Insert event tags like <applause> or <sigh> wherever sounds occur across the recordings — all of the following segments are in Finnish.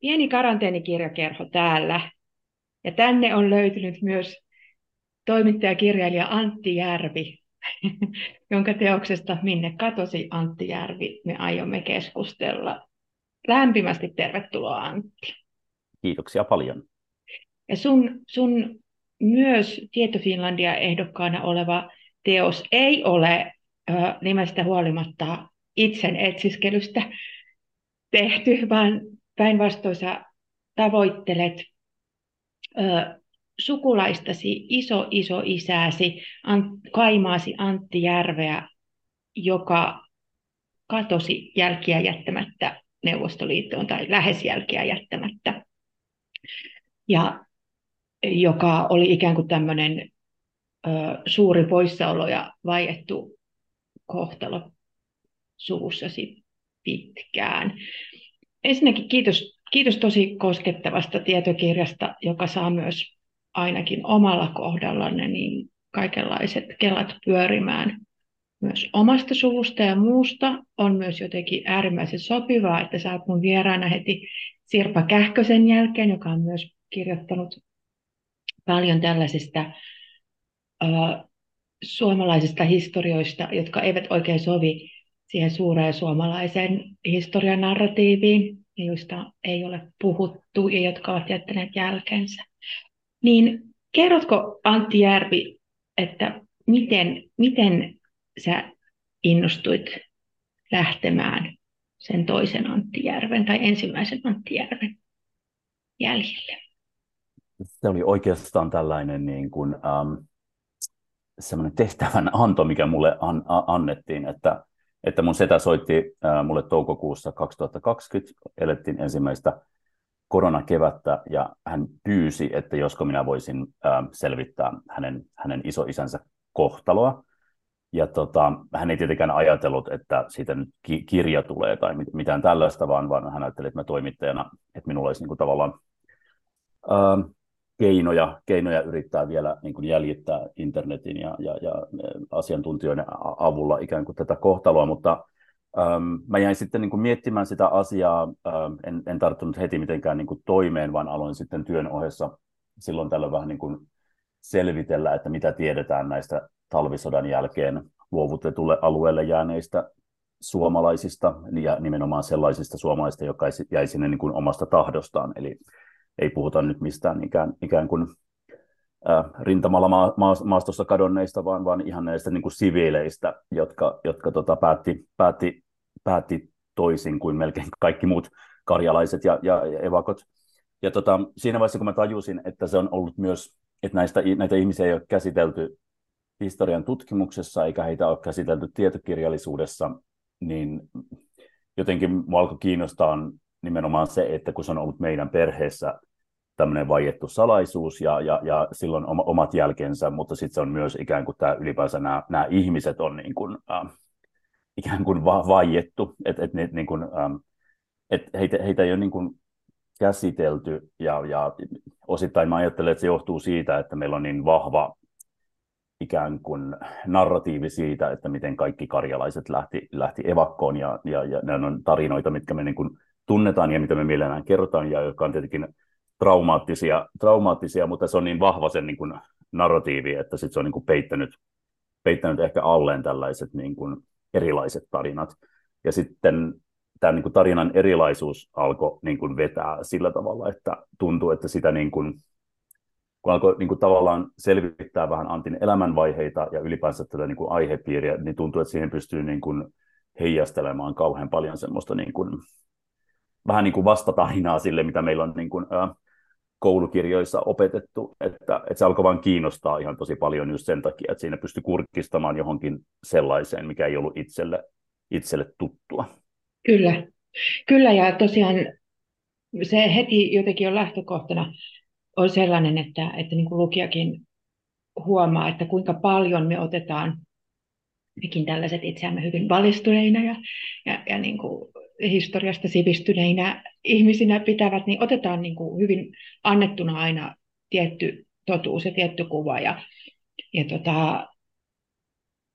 pieni karanteenikirjakerho täällä. Ja tänne on löytynyt myös toimittajakirjailija Antti Järvi, <laughs> jonka teoksesta Minne katosi Antti Järvi me aiomme keskustella. Lämpimästi tervetuloa Antti. Kiitoksia paljon. Ja sun, sun myös Tieto Finlandia ehdokkaana oleva teos ei ole ö, nimestä huolimatta itsen etsiskelystä tehty, vaan päinvastoin sä tavoittelet ö, sukulaistasi, iso iso isääsi, kaimaasi Antti Järveä, joka katosi jälkiä jättämättä Neuvostoliittoon tai lähes jälkiä jättämättä. Ja joka oli ikään kuin tämmöinen ö, suuri poissaolo ja vaiettu kohtalo suvussasi pitkään. Ensinnäkin kiitos, kiitos tosi koskettavasta tietokirjasta, joka saa myös ainakin omalla kohdallanne niin kaikenlaiset kelat pyörimään myös omasta suvusta ja muusta. On myös jotenkin äärimmäisen sopivaa, että oot mun vieraana heti Sirpa Kähkösen jälkeen, joka on myös kirjoittanut paljon tällaisista ö, suomalaisista historioista, jotka eivät oikein sovi siihen suureen suomalaiseen historian narratiiviin, joista ei ole puhuttu ja jotka ovat jättäneet jälkensä. Niin kerrotko Antti Järvi, että miten, miten sä innostuit lähtemään sen toisen Antti Järven tai ensimmäisen Antti Järven jäljille? Se oli oikeastaan tällainen niin kuin, um, semmoinen tehtävän anto, mikä mulle an, a, annettiin, että, että mun setä soitti mulle toukokuussa 2020, elettiin ensimmäistä koronakevättä ja hän pyysi, että josko minä voisin selvittää hänen, hänen isoisänsä kohtaloa. Ja tota, hän ei tietenkään ajatellut, että siitä nyt ki- kirja tulee tai mitään tällaista, vaan, vaan hän ajatteli, että mä toimittajana, että minulla olisi niin kuin tavallaan keinoja, keinoja yrittää vielä niin kuin jäljittää internetin ja, ja, ja asiantuntijoiden avulla ikään kuin tätä kohtaloa, mutta äm, mä jäin sitten niin kuin miettimään sitä asiaa, äm, en, en tarttunut heti mitenkään niin kuin toimeen, vaan aloin sitten työn ohessa silloin tällöin vähän niin kuin selvitellä, että mitä tiedetään näistä talvisodan jälkeen luovutetulle alueelle jääneistä suomalaisista ja nimenomaan sellaisista suomalaisista, jotka jäi sinne niin kuin omasta tahdostaan. Eli ei puhuta nyt mistään ikään, ikään kuin rintamalla maa, maa, maastossa kadonneista, vaan, vaan ihan näistä niin kuin siviileistä, jotka, jotka tota, päätti, päätti, päätti toisin kuin melkein kaikki muut karjalaiset ja, ja, ja evakot. Ja tota, siinä vaiheessa, kun mä tajusin, että se on ollut myös, että näistä, näitä ihmisiä ei ole käsitelty historian tutkimuksessa, eikä heitä ole käsitelty tietokirjallisuudessa, niin jotenkin mua alkoi kiinnostaa nimenomaan se, että kun se on ollut meidän perheessä tämmöinen vaiettu salaisuus ja, ja, ja silloin omat jälkensä, mutta sitten se on myös ikään kuin tämä ylipäänsä nämä, nämä ihmiset on niin kuin, äh, ikään kuin va- vaiettu, että et, niin kuin, ähm, et heitä, heitä ei ole niin kuin käsitelty ja, ja osittain mä ajattelen, että se johtuu siitä, että meillä on niin vahva ikään kuin narratiivi siitä, että miten kaikki karjalaiset lähti, lähti evakkoon ja, ja, ja ne on tarinoita, mitkä me niin kuin tunnetaan ja mitä me mielellään kerrotaan ja jotka on tietenkin traumaattisia, traumaattisia mutta se on niin vahva sen niin kuin narratiivi, että sit se on niin kuin peittänyt, peittänyt ehkä alleen tällaiset niin kuin erilaiset tarinat. Ja sitten tämä niin kuin tarinan erilaisuus alkoi niin kuin vetää sillä tavalla, että tuntuu, että sitä niin kuin, kun alkoi niin kuin tavallaan selvittää vähän Antin elämänvaiheita ja ylipäänsä tätä niin kuin aihepiiriä, niin tuntuu, että siihen pystyy niin kuin heijastelemaan kauhean paljon semmoista niin kuin vähän niin kuin vastatarinaa sille, mitä meillä on niin kuin, ä, koulukirjoissa opetettu, että, että se alkoi vain kiinnostaa ihan tosi paljon just sen takia, että siinä pystyi kurkistamaan johonkin sellaiseen, mikä ei ollut itselle, itselle tuttua. Kyllä, kyllä ja tosiaan se heti jotenkin on lähtökohtana on sellainen, että, että niin kuin lukijakin huomaa, että kuinka paljon me otetaan mekin tällaiset itseämme hyvin valistuneina ja, ja, ja niin kuin historiasta sivistyneinä ihmisinä pitävät, niin otetaan niin kuin hyvin annettuna aina tietty totuus ja tietty kuva. Ja, ja, tota,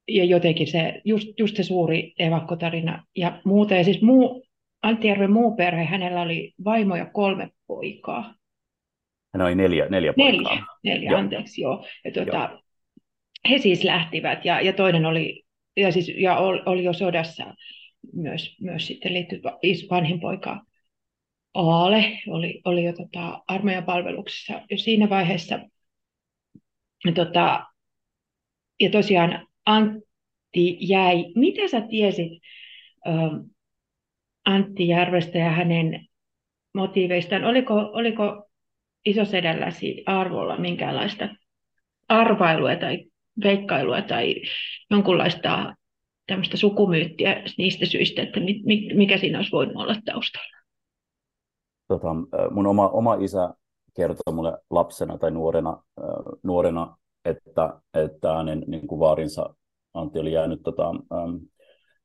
ja jotenkin se, just, just se suuri evakkotarina ja muuta. Ja siis muu, Antti Järven muu perhe, hänellä oli vaimo ja kolme poikaa. Hän oli neljä, neljä poikaa. Neljä, neljä joo. anteeksi, joo. Ja tuota, joo. He siis lähtivät ja, ja toinen oli, ja siis, ja oli jo sodassa myös, myös sitten liittyy vanhin poika Aale, oli, oli jo tota, armeijan palveluksessa jo siinä vaiheessa. Tota, ja tosiaan Antti jäi, mitä sä tiesit ähm, Antti Järvestä ja hänen motiiveistaan? Oliko, oliko isosedälläsi arvolla minkäänlaista arvailua tai veikkailua tai jonkunlaista tämmöistä sukumyyttiä niistä syistä, että mikä siinä olisi voinut olla taustalla? Tota, mun oma, oma isä kertoi mulle lapsena tai nuorena, nuorena että, että hänen niin kuin vaarinsa Antti oli jäänyt tota,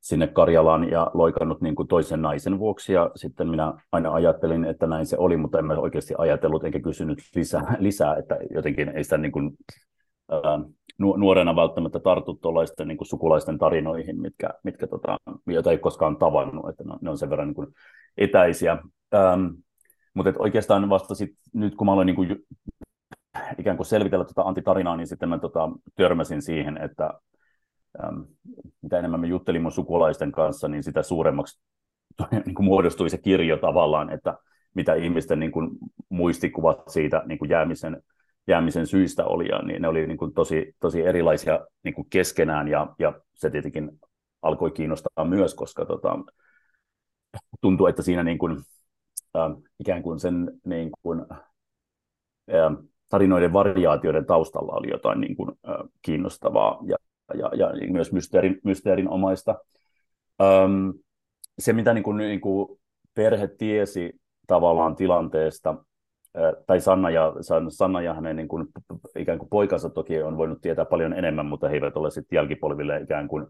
sinne Karjalaan ja loikannut niin kuin toisen naisen vuoksi. Ja sitten minä aina ajattelin, että näin se oli, mutta en mä oikeasti ajatellut enkä kysynyt lisää, lisää että jotenkin ei sitä niin kuin, nuorena välttämättä tartu tuollaisten niin sukulaisten tarinoihin, mitkä, mitkä tota, joita ei koskaan tavannut, että ne on sen verran niin kuin etäisiä. Ähm, mutta oikeastaan vasta sit, nyt, kun mä aloin niin kuin, ikään kuin selvitellä tuota antitarinaa, niin sitten mä tota, törmäsin siihen, että ähm, mitä enemmän mä juttelin mun sukulaisten kanssa, niin sitä suuremmaksi <laughs> niin kuin muodostui se kirjo tavallaan, että mitä ihmisten niin kuin, muistikuvat siitä niin kuin jäämisen, jäämisen syistä oli, ja niin ne oli niin kuin, tosi, tosi erilaisia niin kuin keskenään, ja, ja se tietenkin alkoi kiinnostaa myös, koska tota, tuntuu, että siinä niin kuin, äh, ikään kuin sen niin kuin, äh, tarinoiden variaatioiden taustalla oli jotain niin kuin, äh, kiinnostavaa ja, ja, ja myös mysteerin, mysteerinomaista. Ähm, se, mitä niin kuin, niin kuin perhe tiesi tavallaan tilanteesta, tai Sanna ja, Sanna ja hänen niin kuin, ikään kuin poikansa toki on voinut tietää paljon enemmän, mutta he eivät ole sitten jälkipolville ikään kuin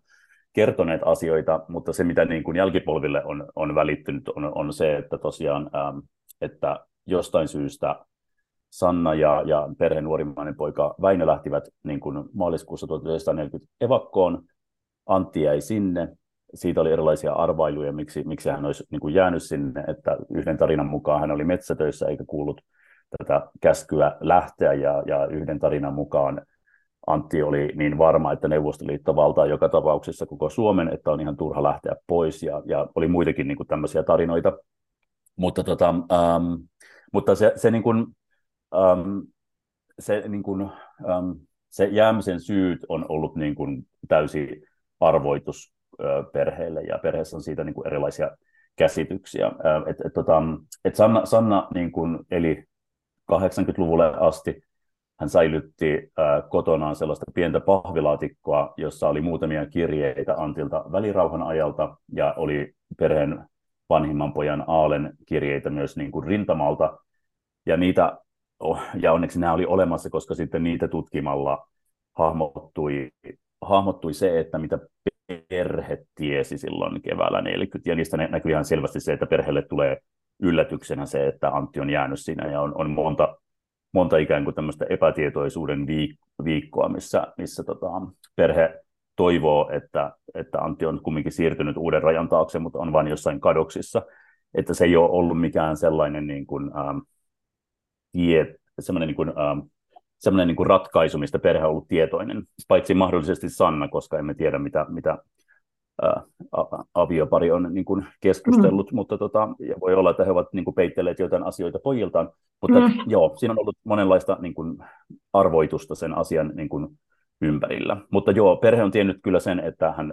kertoneet asioita, mutta se, mitä niin kuin jälkipolville on, on välittynyt, on, on se, että tosiaan, ähm, että jostain syystä Sanna ja, ja perheen nuorimmainen poika Väinö lähtivät niin kuin maaliskuussa 1940 evakkoon. Antti jäi sinne. Siitä oli erilaisia arvailuja, miksi, miksi hän olisi niin kuin jäänyt sinne. Että yhden tarinan mukaan hän oli metsätöissä eikä kuullut tätä käskyä lähteä. Ja, ja yhden tarinan mukaan Antti oli niin varma, että Neuvostoliitto valtaa joka tapauksessa koko Suomen, että on ihan turha lähteä pois. Ja, ja oli muitakin niin kuin tämmöisiä tarinoita. Mutta, tota, ähm, mutta se, se niin kuin, um, se, niin kuin, um, se jäämisen syyt on ollut niin kuin täysi arvoitus uh, perheelle, ja perheessä on siitä niin kuin erilaisia käsityksiä. Uh, et, et, tota, et Sanna, Sanna niin kuin eli 80-luvulle asti, hän säilytti kotonaan sellaista pientä pahvilaatikkoa, jossa oli muutamia kirjeitä Antilta välirauhan ajalta, ja oli perheen vanhimman pojan Aalen kirjeitä myös niin kuin rintamalta, ja niitä Oh, ja onneksi nämä oli olemassa, koska sitten niitä tutkimalla hahmottui, hahmottui se, että mitä perhe tiesi silloin keväällä 40, ja niistä näkyy ihan selvästi se, että perheelle tulee yllätyksenä se, että Antti on jäänyt siinä, ja on, on monta, monta ikään kuin tämmöistä epätietoisuuden viik- viikkoa, missä, missä tota, perhe toivoo, että, että Antti on kumminkin siirtynyt uuden rajan taakse, mutta on vain jossain kadoksissa, että se ei ole ollut mikään sellainen niin kuin, ähm, tie, semmoinen, niin kuin, ähm, semmoinen niin kuin ratkaisu, mistä perhe on ollut tietoinen, paitsi mahdollisesti Sanna, koska emme tiedä, mitä, mitä äh, aviopari on niin kuin keskustellut, mm. mutta tota, ja voi olla, että he ovat niin kuin peittelleet jotain asioita pojiltaan, mutta mm. joo, siinä on ollut monenlaista niin kuin, arvoitusta sen asian niin kuin, ympärillä. Mutta joo, perhe on tiennyt kyllä sen, että hän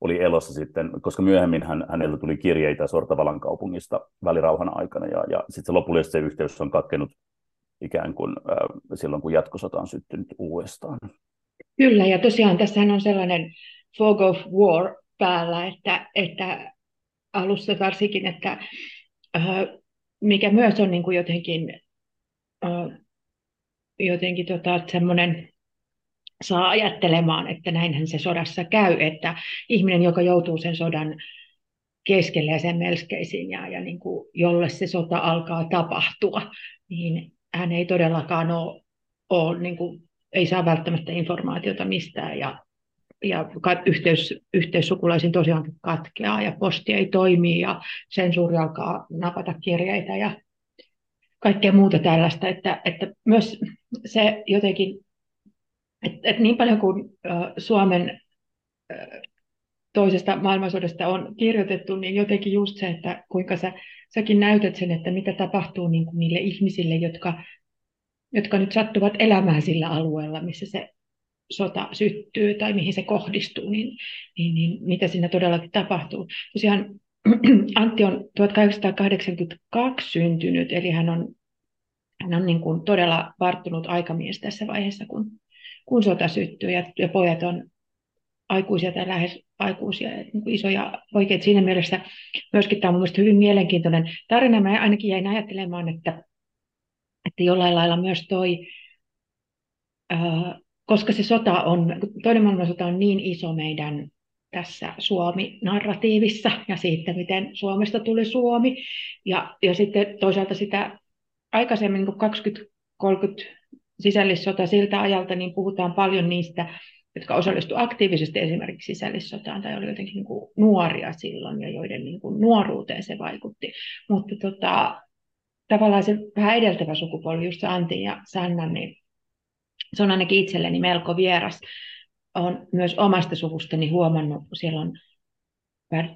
oli elossa sitten, koska myöhemmin hän, hänellä tuli kirjeitä Sortavalan kaupungista välirauhan aikana, ja, ja sitten se lopullisesti se yhteys on katkenut ikään kuin äh, silloin, kun jatkosota on syttynyt uudestaan. Kyllä, ja tosiaan tässä on sellainen fog of war päällä, että, että alussa varsinkin, että äh, mikä myös on niin kuin jotenkin, äh, jotenkin tota, semmoinen saa ajattelemaan, että näinhän se sodassa käy, että ihminen, joka joutuu sen sodan keskelle ja sen melskeisiin ja, ja niin kuin, jolle se sota alkaa tapahtua, niin hän ei todellakaan ole, ole niin kuin, ei saa välttämättä informaatiota mistään ja ja yhteys, yhteys sukulaisiin tosiaan katkeaa ja posti ei toimi ja sensuuri alkaa napata kirjeitä ja kaikkea muuta tällaista, että, että myös se jotenkin, että, että niin paljon kuin Suomen toisesta maailmansodasta on kirjoitettu, niin jotenkin just se, että kuinka sä, säkin näytät sen, että mitä tapahtuu niin kuin niille ihmisille, jotka, jotka nyt sattuvat elämään sillä alueella, missä se sota syttyy tai mihin se kohdistuu, niin, niin, niin mitä siinä todellakin tapahtuu. Tosiaan <clears throat> Antti on 1882 syntynyt, eli hän on, hän on niin kuin todella varttunut aikamies tässä vaiheessa, kun, kun sota syttyy, ja, ja pojat on aikuisia tai lähes aikuisia, niin kuin isoja poikia. Siinä mielessä myöskin tämä on mielestäni hyvin mielenkiintoinen tarina. Mä ainakin jäin ajattelemaan, että, että jollain lailla myös toi, ää, koska se sota on, toinen maailmansota on niin iso meidän tässä Suomi-narratiivissa ja siitä, miten Suomesta tuli Suomi. Ja, ja sitten toisaalta sitä aikaisemmin, niin 20-30 sisällissota siltä ajalta, niin puhutaan paljon niistä jotka osallistuivat aktiivisesti esimerkiksi sisällissotaan tai oli jotenkin niin kuin nuoria silloin ja joiden niin kuin nuoruuteen se vaikutti. Mutta tota, tavallaan se vähän edeltävä sukupolvi, just Antti ja Sanna, niin se on ainakin itselleni melko vieras. Olen myös omasta suvustani huomannut, siellä on,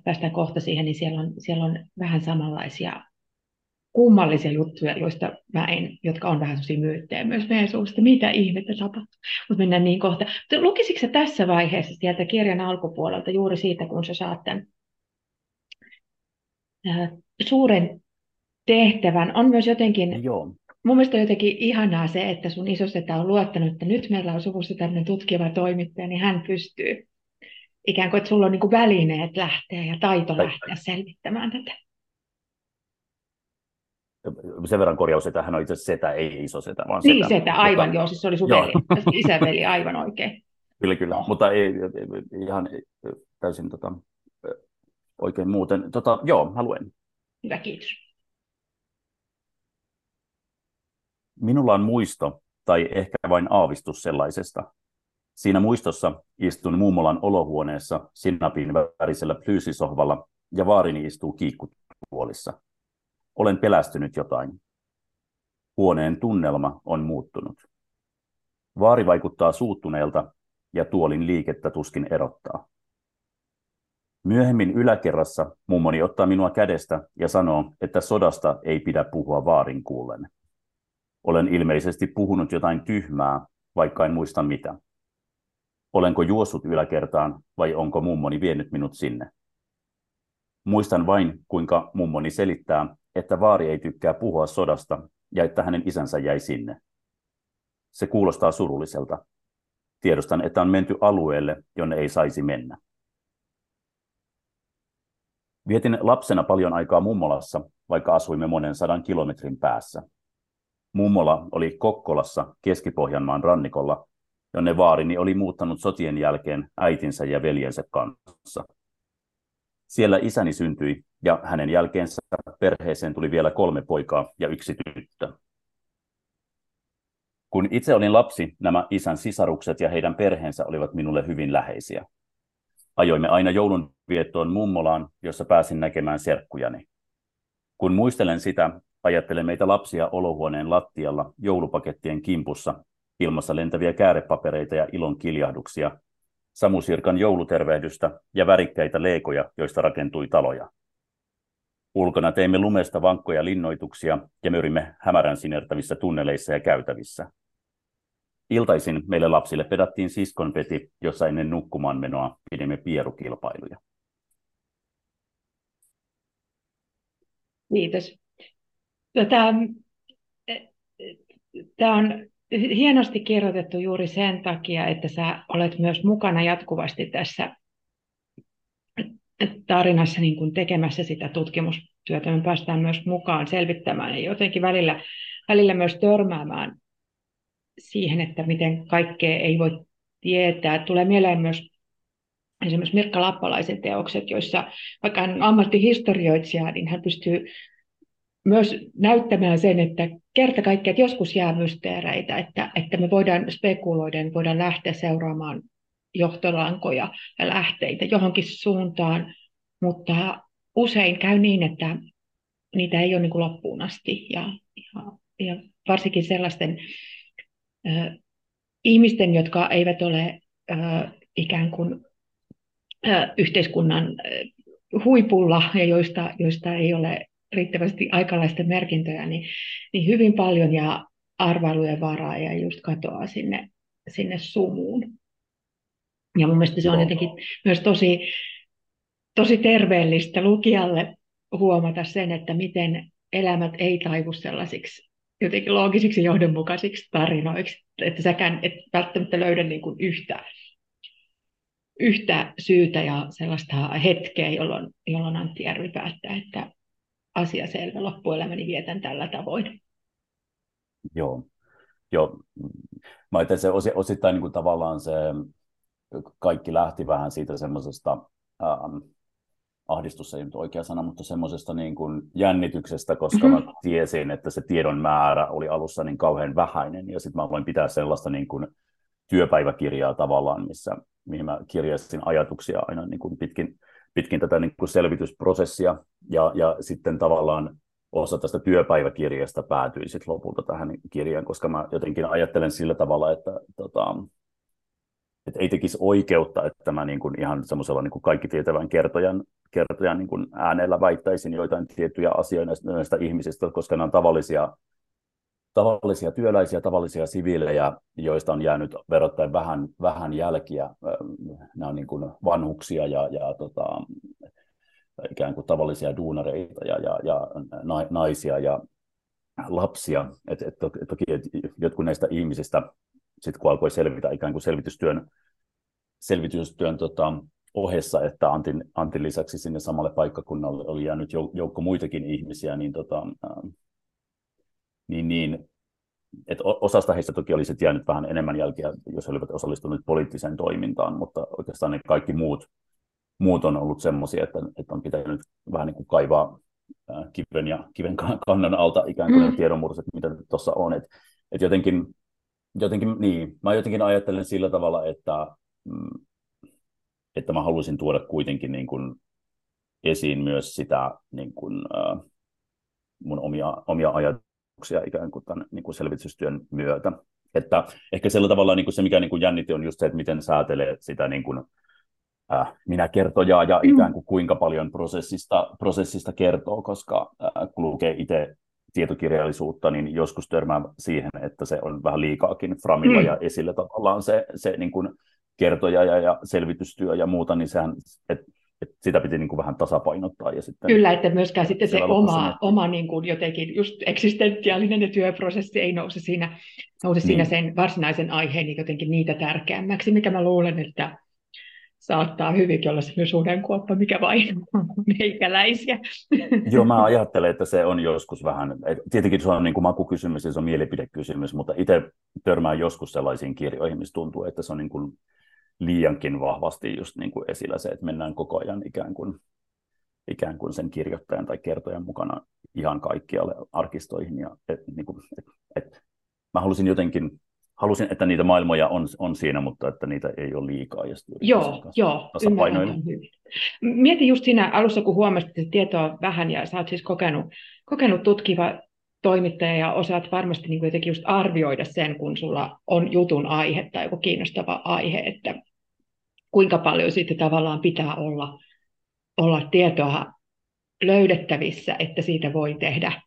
päästään kohta siihen, niin siellä on, siellä on vähän samanlaisia kummallisia juttuja, joista mä en, jotka on vähän sellaisia myyttejä myös meidän suusta, mitä ihmettä tapahtuu. Mutta mennään niin kohta. Lukisitko sä tässä vaiheessa sieltä kirjan alkupuolelta juuri siitä, kun sä saat tämän äh, suuren tehtävän? On myös jotenkin, Joo. Mun mielestä on jotenkin ihanaa se, että sun isosetä on luottanut, että nyt meillä on suvussa tämmöinen tutkiva toimittaja, niin hän pystyy ikään kuin, että sulla on niin kuin välineet lähteä ja taito lähteä selvittämään tätä sen verran korjaus, että hän on itse asiassa setä, ei iso setä, vaan niin, setä. setä, aivan mutta, joo, siis se oli sun veli, isäveli, aivan oikein. Kyllä, kyllä, mutta ei, ihan täysin tota, oikein muuten. Tota, joo, mä luen. Hyvä, kiitos. Minulla on muisto, tai ehkä vain aavistus sellaisesta. Siinä muistossa istun mummolan olohuoneessa sinapin värisellä plyysisohvalla ja vaarini istuu kiikkutuolissa. Olen pelästynyt jotain. Huoneen tunnelma on muuttunut. Vaari vaikuttaa suuttuneelta ja tuolin liikettä tuskin erottaa. Myöhemmin yläkerrassa mummoni ottaa minua kädestä ja sanoo, että sodasta ei pidä puhua vaarin kuullen. Olen ilmeisesti puhunut jotain tyhmää, vaikka en muista mitä. Olenko juossut yläkertaan vai onko mummoni vienyt minut sinne? Muistan vain, kuinka mummoni selittää, että vaari ei tykkää puhua sodasta ja että hänen isänsä jäi sinne. Se kuulostaa surulliselta. Tiedostan, että on menty alueelle, jonne ei saisi mennä. Vietin lapsena paljon aikaa mummolassa, vaikka asuimme monen sadan kilometrin päässä. Mummola oli Kokkolassa Keski-Pohjanmaan rannikolla, jonne vaarini oli muuttanut sotien jälkeen äitinsä ja veljensä kanssa. Siellä isäni syntyi ja hänen jälkeensä perheeseen tuli vielä kolme poikaa ja yksi tyttö. Kun itse olin lapsi, nämä isän sisarukset ja heidän perheensä olivat minulle hyvin läheisiä. Ajoimme aina joulun viettoon mummolaan, jossa pääsin näkemään serkkujani. Kun muistelen sitä, ajattelen meitä lapsia olohuoneen lattialla joulupakettien kimpussa, ilmassa lentäviä käärepapereita ja ilon kiljahduksia, Samusirkan joulutervehdystä ja värikkäitä leikoja, joista rakentui taloja. Ulkona teimme lumesta vankkoja linnoituksia ja möyrimme hämärän sinertävissä tunneleissa ja käytävissä. Iltaisin meille lapsille pedattiin siskonpeti, jossa ennen nukkumaan menoa pidimme pierukilpailuja. Kiitos. Tämä, tämä on hienosti kirjoitettu juuri sen takia, että sä olet myös mukana jatkuvasti tässä tarinassa niin kuin tekemässä sitä tutkimustyötä. Me päästään myös mukaan selvittämään ja jotenkin välillä, välillä myös törmäämään siihen, että miten kaikkea ei voi tietää. Tulee mieleen myös esimerkiksi Mirkka Lappalaisen teokset, joissa vaikka hän on ammattihistorioitsija, niin hän pystyy myös näyttämään sen, että kerta kaikkiaan, että joskus jää mysteereitä, että, että me voidaan spekuloida, voidaan lähteä seuraamaan johtolankoja ja lähteitä johonkin suuntaan, mutta usein käy niin, että niitä ei ole niin kuin loppuun asti. Ja, ja, ja varsinkin sellaisten ö, ihmisten, jotka eivät ole ö, ikään kuin ö, yhteiskunnan ö, huipulla ja joista, joista ei ole riittävästi aikalaisten merkintöjä, niin, niin hyvin paljon ja arvailujen varaa ja just katoaa sinne, sinne sumuun. Ja mun mielestä se on jotenkin myös tosi, tosi terveellistä lukijalle huomata sen, että miten elämät ei taivu sellaisiksi jotenkin loogisiksi johdonmukaisiksi tarinoiksi, että säkään et välttämättä löydä niin kuin yhtä, yhtä syytä ja sellaista hetkeä, jolloin, jolloin Antti Järvi päättää, että asia selvä, loppuelämäni vietän tällä tavoin. Joo, Joo. mä ajattelin, se osittain niin kuin tavallaan se kaikki lähti vähän siitä semmoisesta, ähm, ahdistus ei nyt oikea sana, mutta semmoisesta niin kuin jännityksestä, koska mm-hmm. mä tiesin, että se tiedon määrä oli alussa niin kauhean vähäinen, ja sitten mä voin pitää sellaista niin kuin työpäiväkirjaa tavallaan, missä, mihin mä kirjasin ajatuksia aina niin kuin pitkin, pitkin tätä niin kuin selvitysprosessia, ja, ja sitten tavallaan osa tästä työpäiväkirjasta päätyi sitten lopulta tähän kirjaan, koska mä jotenkin ajattelen sillä tavalla, että tota, että ei tekisi oikeutta, että mä niin kuin ihan semmoisella niin kaikki tietävän kertojan, kertojan niin kuin äänellä väittäisin joitain tiettyjä asioita näistä, näistä ihmisistä, koska nämä on tavallisia, tavallisia työläisiä, tavallisia siviilejä, joista on jäänyt verrattain vähän, vähän jälkiä. Nämä on niin kuin vanhuksia ja, ja tota, ikään kuin tavallisia duunareita ja, ja, ja naisia ja lapsia. Et, et, toki et jotkut näistä ihmisistä sitten kun alkoi selvitä ikään kuin selvitystyön, selvitystyön tota, ohessa, että Antin, Antin lisäksi sinne samalle paikkakunnalle oli jäänyt joukko muitakin ihmisiä, niin, tota, niin, niin että osasta heistä toki olisi jäänyt vähän enemmän jälkiä, jos he olivat osallistuneet poliittiseen toimintaan, mutta oikeastaan ne kaikki muut, muut on ollut semmoisia, että, että on pitänyt vähän niin kuin kaivaa kiven ja kiven kannan alta ikään kuin mm. tiedonmurrot, mitä tuossa on. Et, et jotenkin jotenkin, niin, mä jotenkin ajattelen sillä tavalla, että, mm, että mä haluaisin tuoda kuitenkin niin kuin esiin myös sitä niin kuin, mun omia, omia ajatuksia ikään kuin tämän niin kuin selvitystyön myötä. Että ehkä sillä tavalla niin kuin se, mikä niin kuin jänniti, on just se, että miten säätelee sitä niin kuin, äh, minä kertojaa ja ikään kuin kuinka paljon prosessista, prosessista kertoo, koska äh, kun lukee itse tietokirjallisuutta, niin joskus törmää siihen, että se on vähän liikaakin framilla mm. ja esillä tavallaan se, se niin kuin kertoja ja, ja selvitystyö ja muuta, niin sehän, et, et sitä piti niin kuin vähän tasapainottaa. Ja sitten, Kyllä, että myöskään sitten se oma, oma niin kuin jotenkin just eksistentiaalinen ja työprosessi ei nouse siinä, nouse niin. siinä sen varsinaisen aiheen niin jotenkin niitä tärkeämmäksi, mikä mä luulen, että saattaa hyvinkin olla myös suhdenkuoppa, mikä vain on meikäläisiä. Joo, mä ajattelen, että se on joskus vähän, tietenkin se on niin kuin makukysymys ja se on mielipidekysymys, mutta itse törmään joskus sellaisiin kirjoihin, missä tuntuu, että se on niin kuin liiankin vahvasti just niin kuin esillä se, että mennään koko ajan ikään kuin, ikään kuin sen kirjoittajan tai kertojan mukana ihan kaikkialle arkistoihin. Ja, et, niin kuin, et, et, mä halusin jotenkin halusin, että niitä maailmoja on, on siinä, mutta että niitä ei ole liikaa. Ja joo, joo, ymmärrän hyvin. Mietin just siinä alussa, kun huomasit, että tietoa vähän ja sä oot siis kokenut, kokenut tutkiva toimittaja ja osaat varmasti niin jotenkin just arvioida sen, kun sulla on jutun aihe tai joku kiinnostava aihe, että kuinka paljon sitten tavallaan pitää olla, olla tietoa löydettävissä, että siitä voi tehdä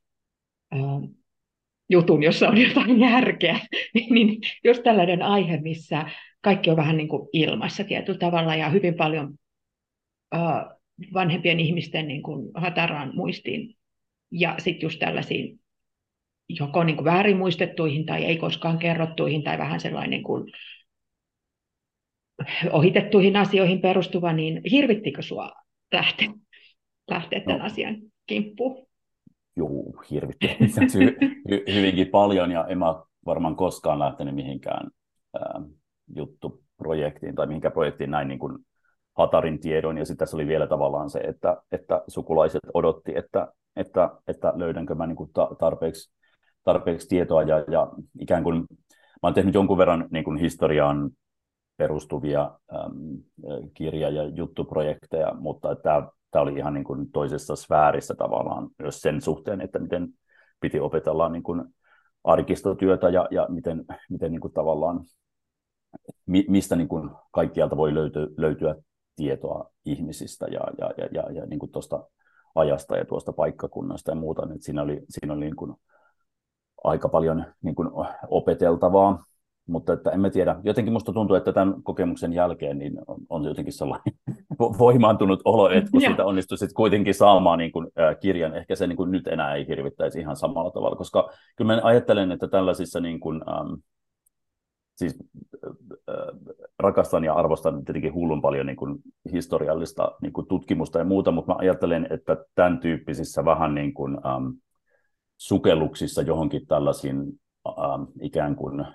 jutun, jossa on jotain järkeä, <laughs> niin just tällainen aihe, missä kaikki on vähän niin kuin ilmassa tietyllä tavalla ja hyvin paljon uh, vanhempien ihmisten niin kuin hataraan muistiin ja sitten just tällaisiin joko niin kuin väärin muistettuihin tai ei koskaan kerrottuihin tai vähän sellainen niin kuin ohitettuihin asioihin perustuva, niin hirvittikö sinua lähteä, lähteä tämän no. asian kimppuun? juu, hirvitti hy, hy, hyvinkin paljon ja en mä varmaan koskaan lähtenyt mihinkään ää, juttuprojektiin tai mihinkään projektiin näin niin kuin hatarin tiedon. Ja sitten tässä oli vielä tavallaan se, että, että sukulaiset odotti, että, että, että löydänkö mä niin kuin tarpeeksi, tarpeeksi tietoa ja, ja ikään kuin mä oon tehnyt jonkun verran niin kuin historiaan perustuvia äm, kirja- ja juttuprojekteja, mutta tämä, oli ihan niin kuin toisessa sfäärissä tavallaan myös sen suhteen, että miten piti opetella niin kuin arkistotyötä ja, ja miten, miten niin kuin tavallaan, mi, mistä niin kuin kaikkialta voi löytyä, löytyä tietoa ihmisistä ja, ja, ja, ja, ja niin kuin tuosta ajasta ja tuosta paikkakunnasta ja muuta. Niin siinä oli, siinä oli niin kuin aika paljon niin kuin opeteltavaa, mutta että en mä tiedä, jotenkin musta tuntuu, että tämän kokemuksen jälkeen niin on, on jotenkin sellainen <laughs> voimaantunut olo, että kun siitä onnistui sitten kuitenkin saamaan niin kuin, äh, kirjan, ehkä se niin kuin nyt enää ei hirvittäisi ihan samalla tavalla, koska kyllä mä ajattelen, että tällaisissa niin kuin, ähm, siis äh, rakastan ja arvostan tietenkin hullun paljon niin kuin historiallista niin kuin tutkimusta ja muuta, mutta mä ajattelen, että tämän tyyppisissä vähän niin kuin, ähm, sukelluksissa johonkin tällaisiin ähm, ikään kuin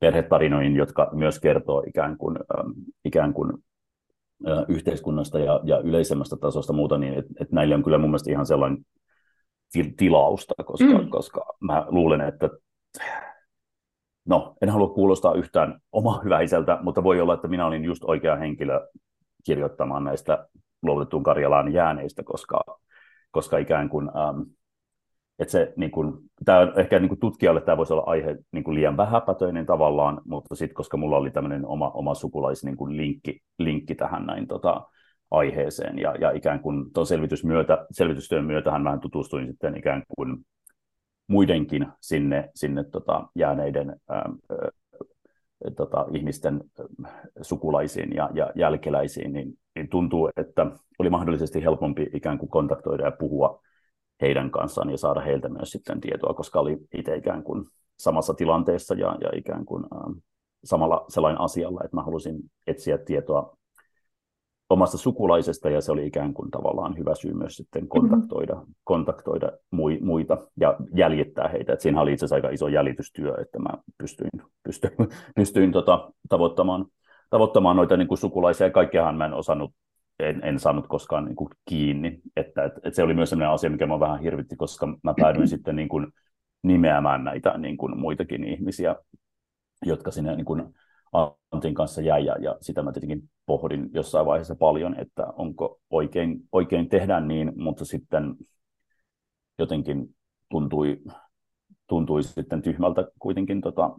perhetarinoihin, jotka myös kertoo ikään kuin, ähm, ikään kuin äh, yhteiskunnasta ja, ja yleisemmästä tasosta muuta, niin että et näille on kyllä mun mielestä ihan sellainen tilausta, koska, mm. koska mä luulen, että no, en halua kuulostaa yhtään oma hyväiseltä, mutta voi olla, että minä olin just oikea henkilö kirjoittamaan näistä luovutettuun Karjalaan jääneistä, koska, koska ikään kuin ähm, että se, niin kuin, tämä on ehkä niin kuin tutkijalle tämä voisi olla aihe niin kuin liian vähäpätöinen tavallaan, mutta sitten koska mulla oli tämmöinen oma, oma sukulais niin kuin linkki, linkki tähän näin tota, aiheeseen, ja, ja ikään kuin tuon selvitys myötä, selvitystyön myötähän vähän tutustuin sitten ikään kuin muidenkin sinne, sinne tota, jääneiden ää, tota, ihmisten sukulaisiin ja, ja jälkeläisiin, niin, niin tuntuu, että oli mahdollisesti helpompi ikään kuin kontaktoida ja puhua heidän kanssaan ja saada heiltä myös sitten tietoa, koska oli itse ikään kuin samassa tilanteessa ja, ja ikään kuin äh, samalla sellainen asialla, että mä halusin etsiä tietoa omasta sukulaisesta ja se oli ikään kuin tavallaan hyvä syy myös sitten kontaktoida, mm-hmm. kontaktoida muita ja jäljittää heitä. Et siinä oli itse asiassa aika iso jäljitystyö, että mä pystyin, <laughs> pystyin, pystyin tota, tavoittamaan, tavoittamaan noita niin kuin sukulaisia ja kaikkiahan mä en osannut en, en saanut koskaan niin kuin kiinni. Että, et, et se oli myös sellainen asia, mikä mä vähän hirvitti, koska mä päädyin <clears throat> sitten niin kuin nimeämään näitä niin kuin muitakin ihmisiä, jotka sinne niin kuin Antin kanssa jäi, ja, ja sitä mä tietenkin pohdin jossain vaiheessa paljon, että onko oikein, oikein tehdä niin, mutta sitten jotenkin tuntui, tuntui sitten tyhmältä kuitenkin tota,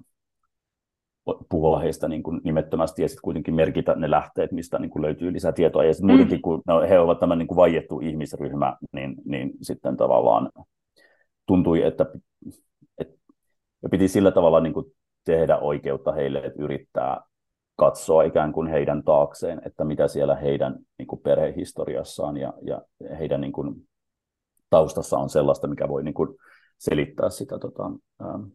puhua heistä niin kuin nimettömästi ja sitten kuitenkin merkitä ne lähteet, mistä niin kuin löytyy lisää tietoa. Ja sitten mm. muutenkin, kun no, he ovat tämä niin kuin vaiettu ihmisryhmä, niin, niin sitten tavallaan tuntui, että, että piti sillä tavalla niin kuin tehdä oikeutta heille, että yrittää katsoa ikään kuin heidän taakseen, että mitä siellä heidän niin kuin perhehistoriassaan ja, ja heidän niin kuin taustassa on sellaista, mikä voi niin kuin selittää sitä, tota,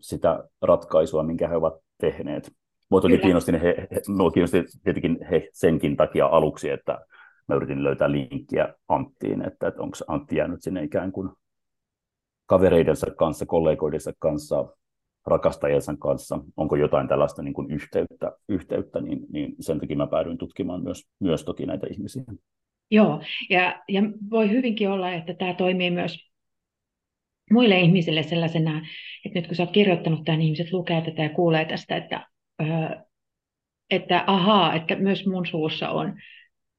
sitä ratkaisua, minkä he ovat tehneet. Mua toki kiinnosti, he, he, mua kiinnosti tietenkin he senkin takia aluksi, että mä yritin löytää linkkiä Anttiin, että, että onko Antti jäänyt sinne ikään kuin kavereidensa kanssa, kollegoidensa kanssa, rakastajansa kanssa, onko jotain tällaista niin kuin yhteyttä, yhteyttä niin, niin sen takia mä päädyin tutkimaan myös, myös toki näitä ihmisiä. Joo, ja, ja voi hyvinkin olla, että tämä toimii myös muille ihmisille sellaisena, että nyt kun sä oot kirjoittanut tämän, niin ihmiset lukee tätä ja kuulee tästä, että, että ahaa, että myös mun suussa on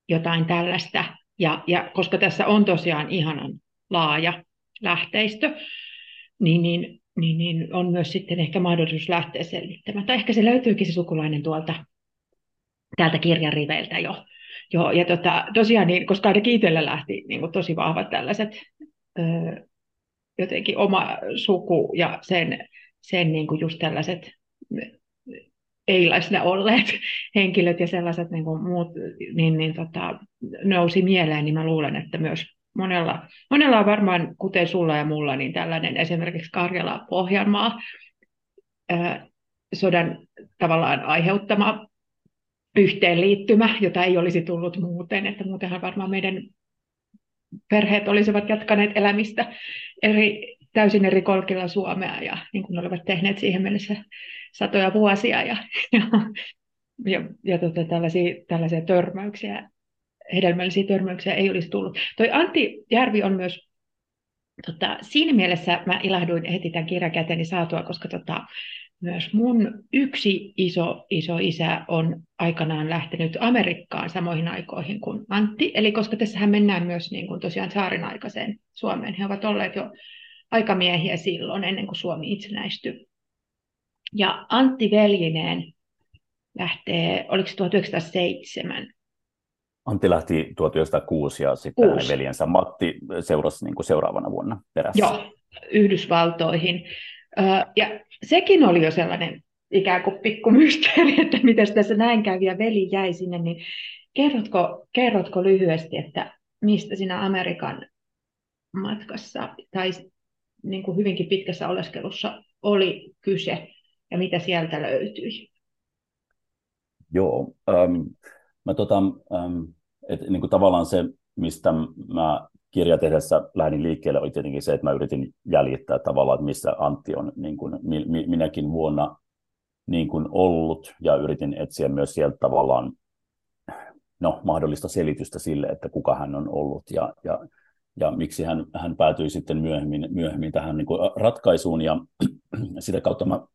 jotain tällaista. Ja, ja koska tässä on tosiaan ihanan laaja lähteistö, niin, niin, niin, niin on myös sitten ehkä mahdollisuus lähteä selvittämään. Tai ehkä se löytyykin se sukulainen tuolta täältä kirjan riveiltä jo. jo ja tota, tosiaan, niin, koska ainakin itsellä lähti niin kuin tosi vahvat tällaiset ö, jotenkin oma suku ja sen, sen niin kuin just tällaiset ei läsnä olleet <laughs> henkilöt ja sellaiset niin kuin muut niin, niin tota, nousi mieleen, niin mä luulen, että myös monella, monella on varmaan, kuten sulla ja mulla, niin tällainen esimerkiksi Karjala-Pohjanmaa ää, sodan tavallaan aiheuttama yhteenliittymä, jota ei olisi tullut muuten, että muutenhan varmaan meidän perheet olisivat jatkaneet elämistä eri, täysin eri kolkilla Suomea ja niin kuin olivat tehneet siihen mennessä satoja vuosia ja, ja, ja, ja tota, tällaisia, tällaisia törmäyksiä, hedelmällisiä törmäyksiä ei olisi tullut. Toi Antti Järvi on myös tota, siinä mielessä mä ilahduin heti tämän kirjan käteeni saatua, koska tota, myös mun yksi iso, iso isä on aikanaan lähtenyt Amerikkaan samoihin aikoihin kuin Antti. Eli koska tässähän mennään myös niin kuin tosiaan saarin aikaiseen Suomeen. He ovat olleet jo aikamiehiä silloin, ennen kuin Suomi itsenäistyi. Ja Antti Veljineen lähtee, oliko se 1907? Antti lähti 1906 ja sitten hänen veljensä Matti seurasi niin kuin seuraavana vuonna perässä. Joo, Yhdysvaltoihin. Ja sekin oli jo sellainen ikään kuin pikkumysteeri, <laughs> että miten tässä näin kävi ja veli jäi sinne, niin kerrotko, kerrotko lyhyesti, että mistä sinä Amerikan matkassa tai niin kuin hyvinkin pitkässä oleskelussa oli kyse ja mitä sieltä löytyi? Joo, ähm, mä tota, ähm, et, niin kuin tavallaan se, mistä mä kirja tehdessä lähdin liikkeelle, oli tietenkin se, että mä yritin jäljittää tavallaan, että missä Antti on niin kuin, mi, minäkin vuonna niin kuin ollut, ja yritin etsiä myös sieltä tavallaan no, mahdollista selitystä sille, että kuka hän on ollut, ja, ja, ja miksi hän, hän päätyi sitten myöhemmin, myöhemmin tähän niin kuin ratkaisuun, ja <clears throat> sitä kautta mä,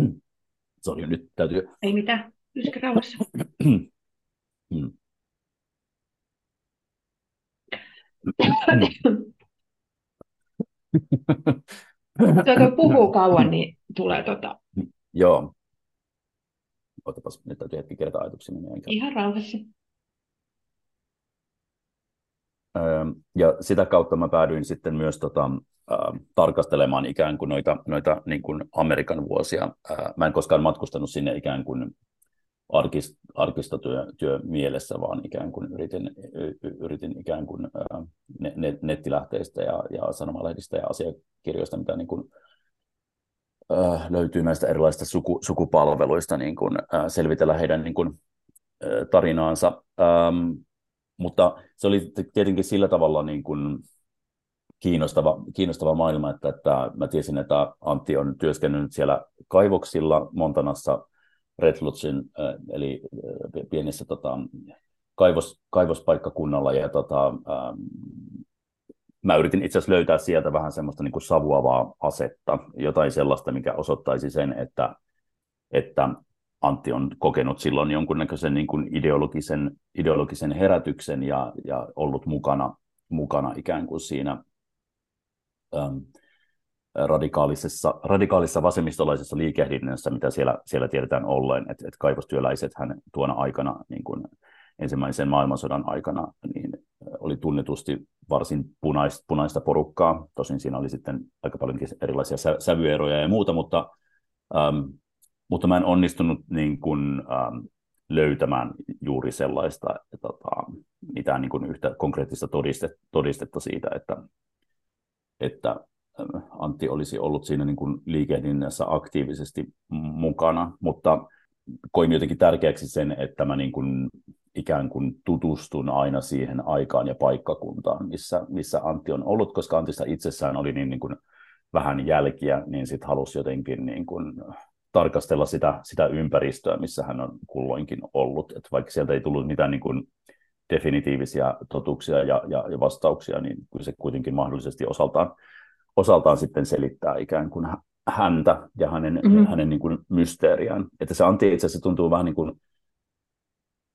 <clears throat> sori, nyt täytyy... Ei mitään, pysykö rauhassa. hmm. Tuota, <clears throat> puhuu kauan, niin tulee tota... Joo. Otapas, nyt täytyy hetki kertaa ajatukseni. Enkä... Ihan rauhassa. Ja sitä kautta mä päädyin sitten myös tota, äh, tarkastelemaan ikään kuin noita, noita niin kuin Amerikan vuosia. Äh, mä en koskaan matkustanut sinne ikään kuin arkist, arkistotyö työ mielessä, vaan ikään kuin yritin, yritin ikään kuin net, nettilähteistä ja, ja sanomalehdistä ja asiakirjoista, mitä niin kuin, äh, löytyy näistä erilaisista suku, sukupalveluista, niin kuin, äh, selvitellä heidän niin kuin, äh, tarinaansa. Ähm, mutta se oli tietenkin sillä tavalla niin kuin, kiinnostava, kiinnostava maailma, että, että mä tiesin, että Antti on työskennellyt siellä kaivoksilla Montanassa Redlutsin, eli pienessä tota, kaivos, kaivospaikkakunnalla, ja tota, ähm, mä yritin itse asiassa löytää sieltä vähän semmoista niin kuin savuavaa asetta, jotain sellaista, mikä osoittaisi sen, että, että Antti on kokenut silloin jonkunnäköisen niin kuin ideologisen, ideologisen herätyksen ja, ja ollut mukana, mukana ikään kuin siinä ähm, radikaalisessa, radikaalissa vasemmistolaisessa liikehdinnässä, mitä siellä, siellä tiedetään olleen, että, että kaivostyöläiset hän tuona aikana, niin kuin ensimmäisen maailmansodan aikana, niin oli tunnetusti varsin punaista, punaista porukkaa. Tosin siinä oli sitten aika paljonkin erilaisia sä, sävyeroja ja muuta, mutta, ähm, mutta mä en onnistunut niin kuin, ähm, löytämään juuri sellaista tota, mitään niin kuin yhtä konkreettista todiste, todistetta siitä, että, että Antti olisi ollut siinä niin kuin liikehdinnässä aktiivisesti mukana, mutta koin jotenkin tärkeäksi sen, että mä niin kuin ikään kuin tutustun aina siihen aikaan ja paikkakuntaan, missä, missä Antti on ollut, koska Antista itsessään oli niin, niin kuin vähän jälkiä, niin sitten halusi jotenkin niin kuin tarkastella sitä, sitä ympäristöä, missä hän on kulloinkin ollut. Et vaikka sieltä ei tullut mitään niin kuin definitiivisia totuuksia ja, ja, ja vastauksia, niin kyllä se kuitenkin mahdollisesti osaltaan osaltaan sitten selittää ikään kuin häntä ja hänen, mm-hmm. hänen niin kuin mysteeriään. Että se Antti itse asiassa tuntuu vähän niin kuin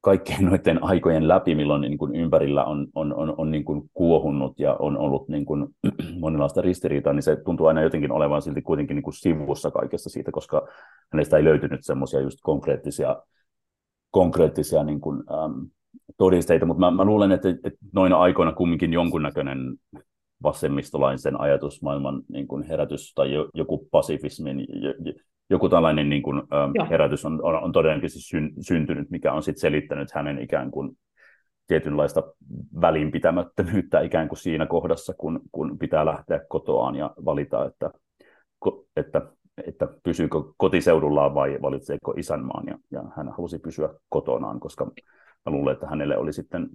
kaikkien noiden aikojen läpi, milloin niin kuin ympärillä on, on, on, on niin kuin kuohunnut ja on ollut niin kuin <clears throat> monenlaista ristiriitaa, niin se tuntuu aina jotenkin olevan silti kuitenkin niin kuin sivussa kaikesta siitä, koska hänestä ei löytynyt semmoisia just konkreettisia, konkreettisia niin kuin, äm, todisteita, mutta mä, mä luulen, että, että noina aikoina kumminkin jonkunnäköinen vasemmistolaisen ajatusmaailman niin kuin herätys tai joku pasifismin, joku tällainen niin kuin, ä, herätys on, on, on todennäköisesti syn, syntynyt, mikä on sitten selittänyt hänen ikään kuin tietynlaista välinpitämättömyyttä ikään kuin siinä kohdassa, kun, kun pitää lähteä kotoaan ja valita, että, että, että pysyykö kotiseudullaan vai valitseeko isänmaan, ja, ja hän halusi pysyä kotonaan, koska mä luulen, että hänelle oli sitten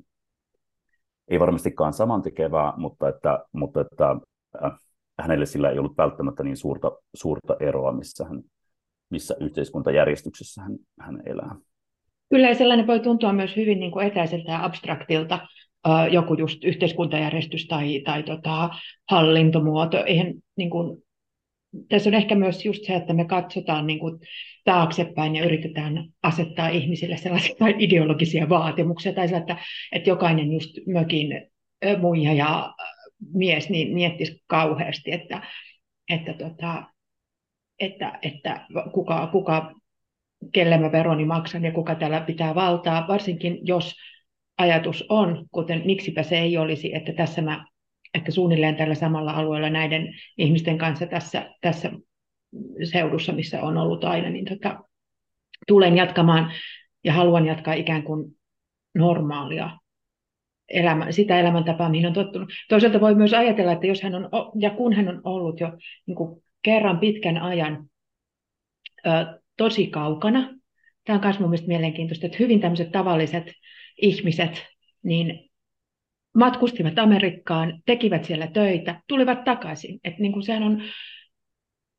ei varmastikaan samantekevää, mutta että, mutta että äh, hänelle sillä ei ollut välttämättä niin suurta, suurta eroa, missä, hän, missä yhteiskuntajärjestyksessä hän, hän elää. Kyllä, ja sellainen voi tuntua myös hyvin niin kuin etäiseltä ja abstraktilta, joku just yhteiskuntajärjestys tai, tai tota, hallintomuoto. Eihän niin kuin, tässä on ehkä myös just se, että me katsotaan niin kuin taaksepäin ja yritetään asettaa ihmisille sellaisia ideologisia vaatimuksia, tai sillä, että, että jokainen just mökin muija ja mies niin miettisi kauheasti, että, että, tota, että, että kuka, kuka, kelle mä veroni maksan ja kuka täällä pitää valtaa, varsinkin jos ajatus on, kuten miksipä se ei olisi, että tässä mä että suunnilleen tällä samalla alueella näiden ihmisten kanssa tässä, tässä seudussa, missä on ollut aina, niin tota, tulen jatkamaan ja haluan jatkaa ikään kuin normaalia elämä, sitä elämäntapaa, mihin on tottunut. Toisaalta voi myös ajatella, että jos hän on, ja kun hän on ollut jo niin kuin kerran pitkän ajan ö, tosi kaukana, tämä on myös mun mielestä mielenkiintoista, että hyvin tämmöiset tavalliset ihmiset, niin matkustivat Amerikkaan, tekivät siellä töitä, tulivat takaisin. Että niin kuin sehän on,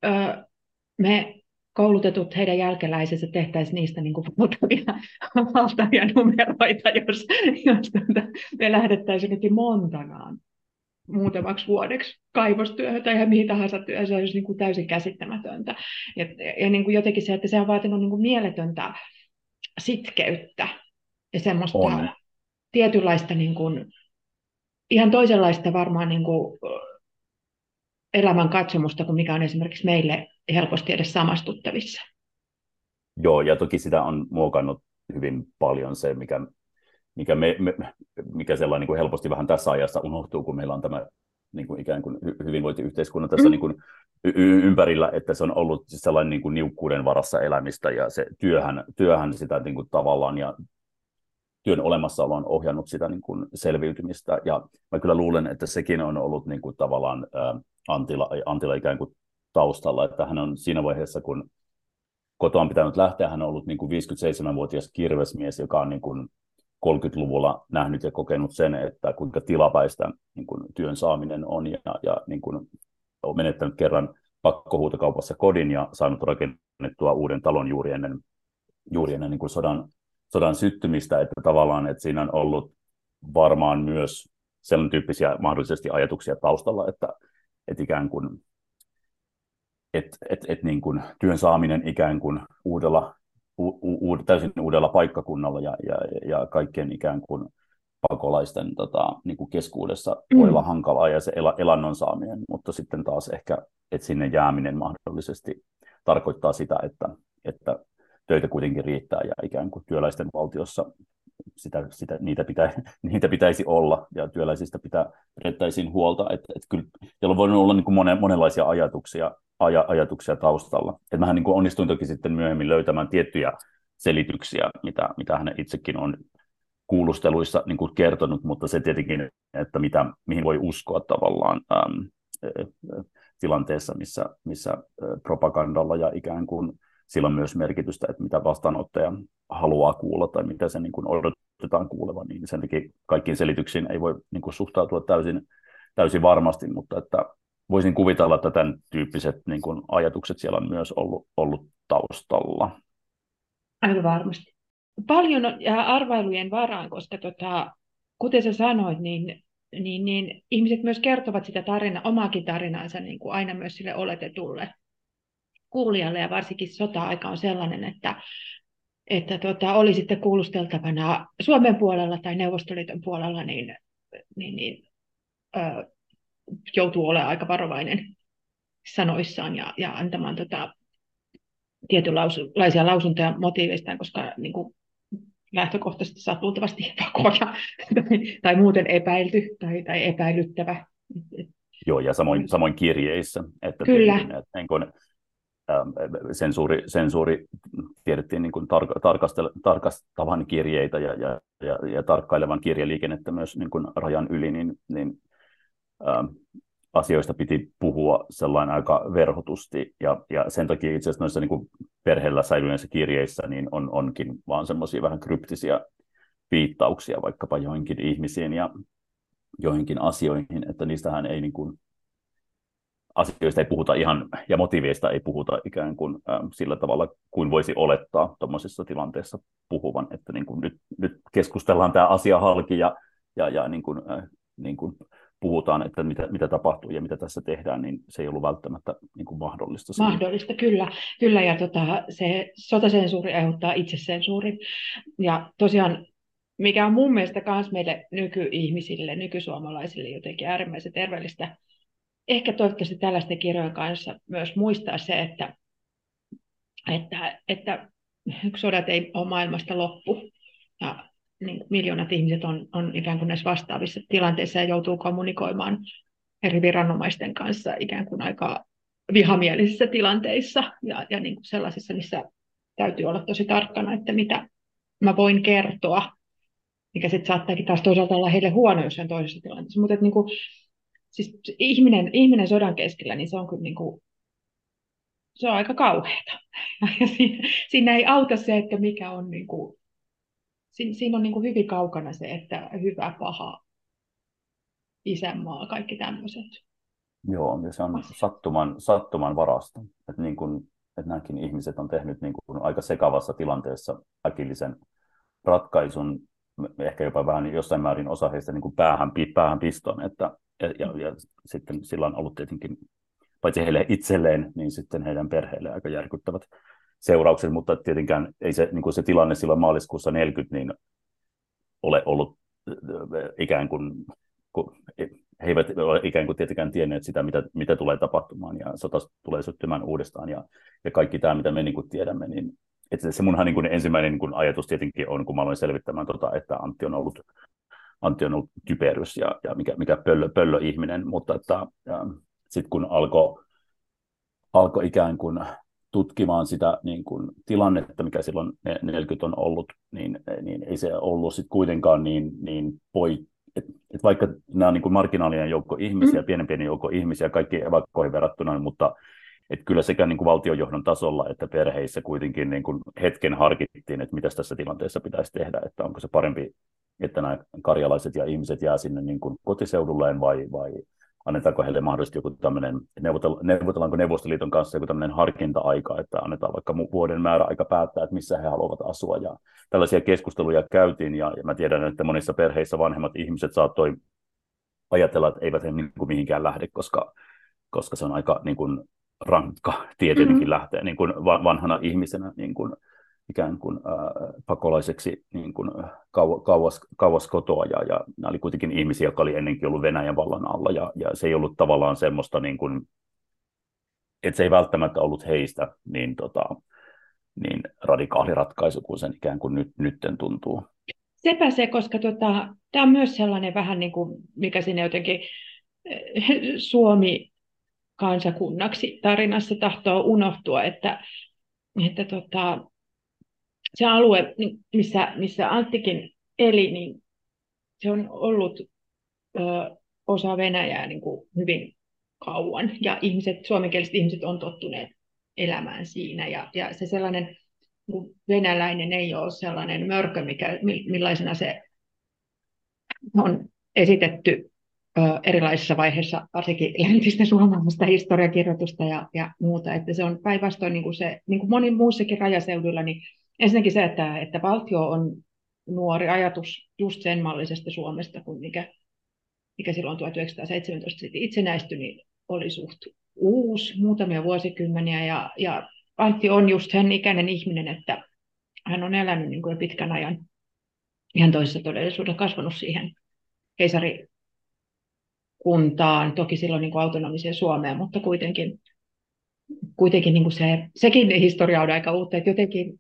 ö, me koulutetut heidän jälkeläisensä tehtäisiin niistä niin kuin valtavia, valtavia numeroita, jos, jos tuota, me lähdettäisiin jotenkin Montanaan muutamaksi vuodeksi kaivostyöhön tai ihan mihin tahansa työhön, se olisi niin kuin täysin käsittämätöntä. Ja, ja niin kuin jotenkin se, että se on vaatinut niin kuin mieletöntä sitkeyttä ja semmoista on. tietynlaista niin kuin, ihan toisenlaista varmaan niin kuin elämän katsomusta kuin mikä on esimerkiksi meille helposti edes samastuttavissa. Joo, ja toki sitä on muokannut hyvin paljon se, mikä, mikä, me, me, mikä sellainen niin kuin helposti vähän tässä ajassa unohtuu, kun meillä on tämä niin kuin ikään kuin hyvinvointiyhteiskunnan tässä mm. niin kuin y- ympärillä, että se on ollut siis sellainen niin kuin niukkuuden varassa elämistä ja se työhän, työhän sitä niin kuin tavallaan ja työn olemassaolo on ohjannut sitä niin kuin selviytymistä. Ja mä kyllä luulen, että sekin on ollut niin kuin tavallaan ä, Antila, Antila ikään kuin taustalla, että hän on siinä vaiheessa, kun kotoa on pitänyt lähteä, hän on ollut niin kuin 57-vuotias kirvesmies, joka on niin kuin 30-luvulla nähnyt ja kokenut sen, että kuinka tilapäistä niin kuin työn saaminen on ja, ja niin kuin on menettänyt kerran pakkohuutokaupassa kodin ja saanut rakennettua uuden talon juuri ennen, juuri ennen niin kuin sodan sodan syttymistä, että tavallaan että siinä on ollut varmaan myös sellainen tyyppisiä mahdollisesti ajatuksia taustalla, että, että ikään kuin että et, et niin työn saaminen ikään kuin uudella, u, u, täysin uudella paikkakunnalla ja, ja, ja kaikkien ikään kuin pakolaisten tota, niin kuin keskuudessa mm. voi olla hankalaa ja se el, elannon saaminen, mutta sitten taas ehkä, että sinne jääminen mahdollisesti tarkoittaa sitä, että, että töitä kuitenkin riittää ja ikään kuin työläisten valtiossa sitä, sitä, niitä, pitä, <laughs> niitä pitäisi olla ja työläisistä pitää pidettäisiin huolta. Että, että kyllä, siellä on voinut olla niin kuin monen, monenlaisia ajatuksia, aja, ajatuksia taustalla. Että mähän niin kuin onnistuin toki sitten myöhemmin löytämään tiettyjä selityksiä, mitä, mitä hän itsekin on kuulusteluissa niin kuin kertonut, mutta se tietenkin, että mitä, mihin voi uskoa tavallaan äm, tilanteessa, missä, missä propagandalla ja ikään kuin sillä on myös merkitystä, että mitä vastaanottaja haluaa kuulla tai mitä se niin kuin odotetaan kuulevan, niin sen takia kaikkiin selityksiin ei voi niin kuin suhtautua täysin, täysin varmasti, mutta että voisin kuvitella, että tämän tyyppiset niin kuin ajatukset siellä on myös ollut, ollut taustalla. Aivan varmasti. Paljon arvailujen varaan, koska tota, kuten sä sanoit, niin, niin, niin ihmiset myös kertovat sitä tarinaa, omaakin tarinaansa niin kuin aina myös sille oletetulle kuulijalle ja varsinkin sota-aika on sellainen, että, että tota, oli sitten kuulusteltavana Suomen puolella tai Neuvostoliiton puolella, niin, niin, niin ö, joutuu olemaan aika varovainen sanoissaan ja, ja antamaan tota, tietynlaisia lausuntoja motiiveistaan, koska niin kuin, lähtökohtaisesti saa luultavasti pakoja tai, <laughs> tai muuten epäilty tai, tai epäilyttävä. Joo, ja samoin, samoin kirjeissä. Että Kyllä. Tietenkin, että niin kun, sensuuri, sensuuri tiedettiin niin kuin tar- tarkastavan kirjeitä ja, ja, ja, ja tarkkailevan kirjeliikennettä myös niin kuin rajan yli, niin, niin ähm, asioista piti puhua sellainen aika verhotusti, ja, ja sen takia itse asiassa noissa niin kuin perheellä säilyneissä kirjeissä niin on, onkin vaan semmoisia vähän kryptisiä viittauksia vaikkapa joihinkin ihmisiin ja joihinkin asioihin, että niistähän ei niin kuin asioista ei puhuta ihan, ja motiiveista ei puhuta ikään kuin äh, sillä tavalla kuin voisi olettaa tuommoisessa tilanteessa puhuvan, että niin kuin nyt, nyt keskustellaan tämä asia halki ja, ja, ja niin kuin, äh, niin kuin puhutaan, että mitä, mitä tapahtuu ja mitä tässä tehdään, niin se ei ollut välttämättä niin kuin mahdollista. Mahdollista, kyllä. kyllä ja tota, se sotasensuuri aiheuttaa itsesensuurin. Ja tosiaan, mikä on mun mielestä myös meille nykyihmisille, nykysuomalaisille jotenkin äärimmäisen terveellistä, ehkä toivottavasti tällaisten kirjojen kanssa myös muistaa se, että, että, että sodat ei ole maailmasta loppu. Ja niin miljoonat ihmiset on, on ikään kuin näissä vastaavissa tilanteissa ja joutuu kommunikoimaan eri viranomaisten kanssa ikään kuin aika vihamielisissä tilanteissa ja, ja niin kuin sellaisissa, missä täytyy olla tosi tarkkana, että mitä mä voin kertoa, mikä sitten saattaakin taas toisaalta olla heille huono jossain toisessa tilanteessa. Mutta niin kuin, siis ihminen, ihminen sodan keskellä, niin se on kyllä niin kuin, se on aika kauheata. <laughs> Ja siinä, siinä ei auta se, että mikä on niin kuin, siinä, siinä on niin kuin hyvin kaukana se, että hyvä, paha, isänmaa, kaikki tämmöiset. Joo, ja se on sattuman, sattuman varasta. Että, niin kuin, että nämäkin ihmiset on tehnyt niin kuin aika sekavassa tilanteessa äkillisen ratkaisun, ehkä jopa vähän jossain määrin osa heistä niin kuin päähän, päähän piston, että, ja, ja, ja sitten sillä on ollut tietenkin, paitsi heille itselleen, niin sitten heidän perheille aika järkyttävät seuraukset, mutta tietenkään ei se, niin kuin se tilanne silloin maaliskuussa 40 niin ole ollut äh, ikään kuin, he eivät ole ikään kuin tietenkään tienneet sitä, mitä, mitä tulee tapahtumaan, ja sota tulee syttymään uudestaan, ja, ja kaikki tämä, mitä me niin kuin tiedämme, niin että se munhan niin kuin ensimmäinen niin kuin ajatus tietenkin on, kun mä aloin selvittämään, tota, että Antti on ollut, Antti on ollut typerys ja, ja mikä, mikä pöllö, pöllö ihminen, mutta että, sitten kun alkoi alko ikään kuin tutkimaan sitä niin kuin, tilannetta, mikä silloin 40 on ollut, niin, niin ei se ollut sitten kuitenkaan niin, niin poi, et, et vaikka nämä on niin kuin marginaalinen joukko ihmisiä, mm. pienen pieni joukko ihmisiä, kaikki evakkoihin verrattuna, mutta et kyllä sekä niin kuin valtionjohdon tasolla että perheissä kuitenkin niin kuin hetken harkittiin, että mitä tässä tilanteessa pitäisi tehdä, että onko se parempi, että nämä karjalaiset ja ihmiset jää sinne niin kuin kotiseudulleen vai, vai annetaanko heille mahdollisesti joku tämmöinen, neuvotellaanko Neuvostoliiton kanssa joku tämmöinen harkinta-aika, että annetaan vaikka vuoden määrä aika päättää, että missä he haluavat asua. Ja tällaisia keskusteluja käytiin, ja, ja mä tiedän, että monissa perheissä vanhemmat ihmiset saattoi ajatella, että eivät he niin kuin mihinkään lähde, koska, koska se on aika niin kuin, rankka tietenkin mm-hmm. lähteä niin kuin vanhana ihmisenä niin kuin, ikään kuin pakolaiseksi niin kuin, kau, kauas, kauas kotoa, ja, ja nämä oli kuitenkin ihmisiä, jotka oli ennenkin ollut Venäjän vallan alla, ja, ja se ei ollut tavallaan semmoista, niin kuin, että se ei välttämättä ollut heistä niin, tota, niin radikaali ratkaisu kuin sen ikään kuin nyt, nytten tuntuu. Sepä se, koska tota, tämä on myös sellainen vähän niin kuin, mikä sinne jotenkin Suomi kansakunnaksi tarinassa tahtoo unohtua, että, että tota, se alue, missä, missä Anttikin eli, niin se on ollut ö, osa Venäjää niin kuin hyvin kauan. Ja ihmiset, suomenkieliset ihmiset on tottuneet elämään siinä. Ja, ja se sellainen niin venäläinen ei ole sellainen mörkö, mikä, millaisena se on esitetty ö, erilaisissa vaiheissa, varsinkin läntistä suomalaista historiakirjoitusta ja, ja muuta. Että se on päinvastoin niin kuin se, niin kuin monin muussakin rajaseuduilla, niin ensinnäkin se, että, että valtio on nuori ajatus just sen mallisesta Suomesta, kun mikä, mikä silloin 1917 sitten itsenäistyi, niin oli suht uusi, muutamia vuosikymmeniä, ja, ja Antti on just sen ikäinen ihminen, että hän on elänyt niin kuin jo pitkän ajan ihan toisessa todellisuudessa, kasvanut siihen keisarikuntaan, toki silloin niin kuin autonomiseen Suomeen, mutta kuitenkin, kuitenkin niin kuin se, sekin historia on aika uutta, että jotenkin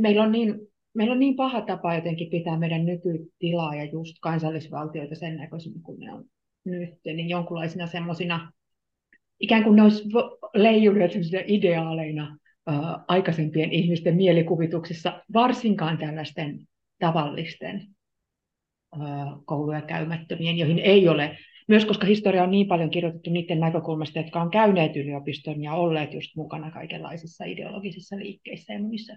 meillä on niin meillä on niin paha tapa jotenkin pitää meidän nykytilaa ja just kansallisvaltioita sen näköisenä kuin ne on nyt, niin jonkunlaisina semmoisina, ikään kuin ne olisi leijuneet ideaaleina ää, aikaisempien ihmisten mielikuvituksissa, varsinkaan tällaisten tavallisten ää, kouluja käymättömien, joihin ei ole, myös koska historia on niin paljon kirjoitettu niiden näkökulmasta, jotka on käyneet yliopiston ja olleet just mukana kaikenlaisissa ideologisissa liikkeissä ja muissa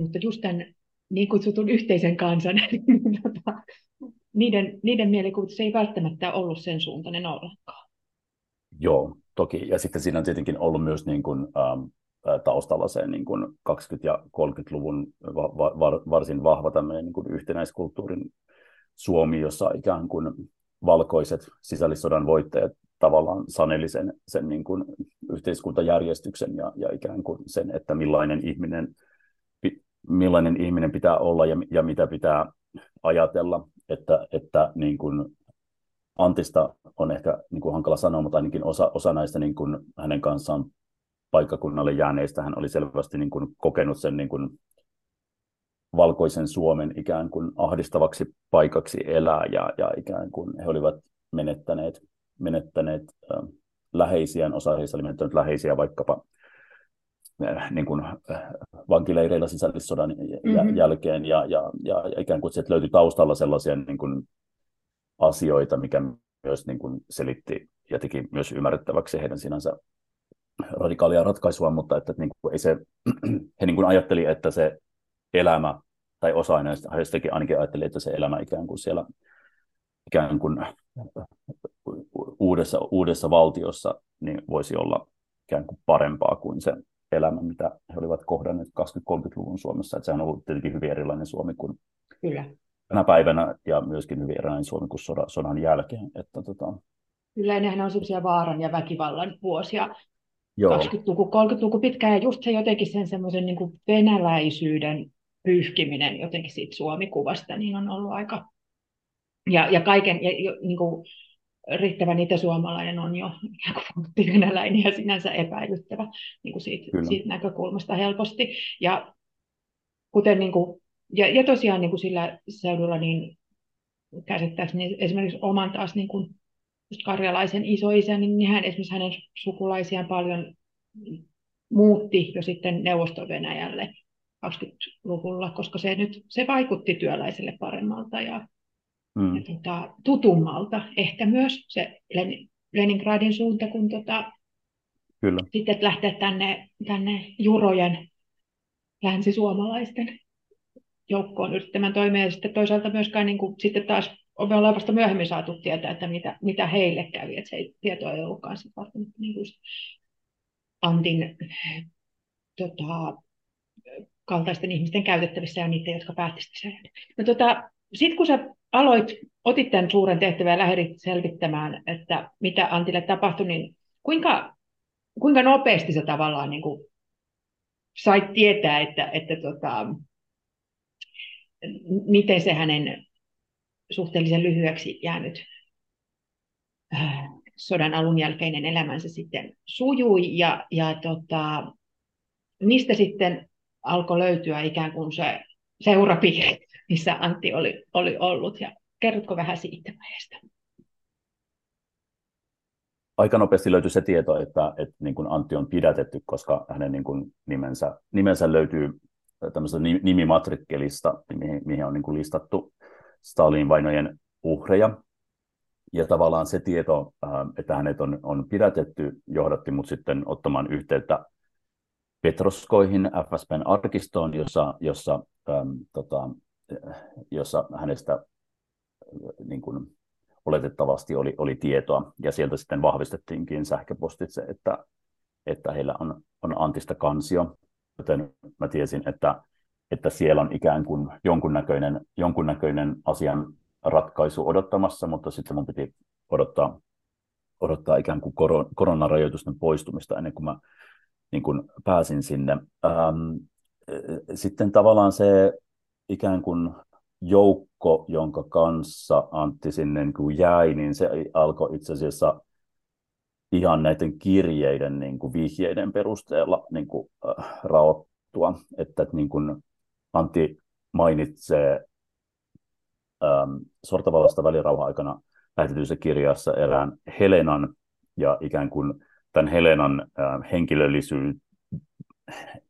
mutta just tämän niin kutsutun yhteisen kansan, <laughs> niin tota, niiden, niiden mielikuvitus ei välttämättä ollut sen suuntainen ollenkaan. Joo, toki. Ja sitten siinä on tietenkin ollut myös niin kuin, ähm, taustalla se niin kuin 20- ja 30-luvun va- va- varsin vahva tämmöinen niin kuin yhtenäiskulttuurin Suomi, jossa ikään kuin valkoiset sisällissodan voittajat tavallaan saneli sen, sen niin kuin yhteiskuntajärjestyksen ja, ja ikään kuin sen, että millainen ihminen, millainen ihminen pitää olla ja, ja mitä pitää ajatella, että, että niin kuin Antista on ehkä niin kuin hankala sanoa, mutta ainakin osa, osa näistä niin kuin hänen kanssaan paikkakunnalle jääneistä hän oli selvästi niin kuin kokenut sen niin kuin valkoisen Suomen ikään kuin ahdistavaksi paikaksi elää ja, ja ikään kuin he olivat menettäneet, menettäneet äh, läheisiään, osa heistä oli menettänyt läheisiä vaikkapa niin kuin, äh, vankileireillä sisällissodan mm-hmm. jälkeen ja, ja, ja, ja ikään kuin että löytyi taustalla sellaisia niin kuin, asioita, mikä myös niin kuin, selitti ja teki myös ymmärrettäväksi heidän sinänsä radikaalia ratkaisua, mutta että, että niin kuin, ei se, <clears throat> he niin kuin ajatteli, että se elämä, tai osa näistä heistäkin ainakin ajatteli, että se elämä ikään kuin siellä ikään kuin uudessa, uudessa valtiossa niin voisi olla ikään kuin parempaa kuin se elämä, mitä he olivat kohdanneet 20-30-luvun Suomessa. Että sehän on ollut tietenkin hyvin erilainen Suomi kuin Kyllä. tänä päivänä ja myöskin hyvin erilainen Suomi kuin sodan, sodan jälkeen. Että, tota... Kyllä, nehän on sellaisia vaaran ja väkivallan vuosia. Joo. 20-luku, 30-luku pitkään, ja just se jotenkin sen semmoisen niin venäläisyyden pyyhkiminen jotenkin siitä Suomi-kuvasta, niin on ollut aika... Ja, ja kaiken, ja, niin kuin, riittävän itäsuomalainen on jo venäläinen ja sinänsä epäilyttävä niin kuin siitä, siitä näkökulmasta helposti. Ja, kuten, niin kuin, ja, ja tosiaan niin kuin sillä seudulla niin käsittääkseni esimerkiksi oman taas niin kuin, just karjalaisen isoisä, niin hän esimerkiksi hänen sukulaisiaan paljon muutti jo sitten Neuvosto-Venäjälle 20-luvulla, koska se nyt se vaikutti työläiselle paremmalta ja, mm. ja tota, tutummalta. Ehkä myös se Len, Leningradin suunta, kun tota, Kyllä. sitten lähteä tänne, tänne jurojen länsisuomalaisten joukkoon yrittämään toimia. Ja sitten toisaalta myöskään niin kuin, sitten taas me ollaan vasta myöhemmin saatu tietää, että mitä, mitä heille kävi, että se ei, tieto ei ollutkaan sitten niin kuin Antin tota, kaltaisten ihmisten käytettävissä ja niitä, jotka päätti sen. No, tota, sitten kun sä aloit, otit tämän suuren tehtävän ja lähdit selvittämään, että mitä Antille tapahtui, niin kuinka, kuinka nopeasti sä tavallaan niin kuin sait tietää, että, että tota, miten se hänen suhteellisen lyhyeksi jäänyt äh, sodan alun jälkeinen elämänsä sitten sujui ja, ja tota, mistä sitten alkoi löytyä ikään kuin se seurapiiri, missä Antti oli, oli ollut. Ja kerrotko vähän siitä vaiheesta? Aika nopeasti löytyi se tieto, että, että niin kuin Antti on pidätetty, koska hänen niin kuin nimensä, nimensä löytyy tämmöisestä nimimatrikkelista, mihin, mihin on niin kuin listattu Stalin vainojen uhreja. Ja tavallaan se tieto, että hänet on, on pidätetty, johdatti mut sitten ottamaan yhteyttä Petroskoihin, FSBn arkistoon, jossa, jossa, ähm, tota, jossa hänestä niin kuin, oletettavasti oli, oli tietoa, ja sieltä sitten vahvistettiinkin sähköpostitse, että, että heillä on, on Antista kansio, joten mä tiesin, että, että siellä on ikään kuin jonkunnäköinen, jonkunnäköinen asian ratkaisu odottamassa, mutta sitten mun piti odottaa, odottaa ikään kuin koronarajoitusten poistumista ennen kuin mä niin kuin pääsin sinne. Ähm, sitten tavallaan se ikään kuin joukko, jonka kanssa Antti sinne niin kuin jäi, niin se alkoi itse asiassa ihan näiden kirjeiden niin kuin vihjeiden perusteella niin kuin, äh, raottua. Että niin kuin Antti mainitsee ähm, sortavallasta välirauhan aikana lähetetyissä kirjassa erään Helenan ja ikään kuin tämän Helenan äh, henkilöllisyyttä,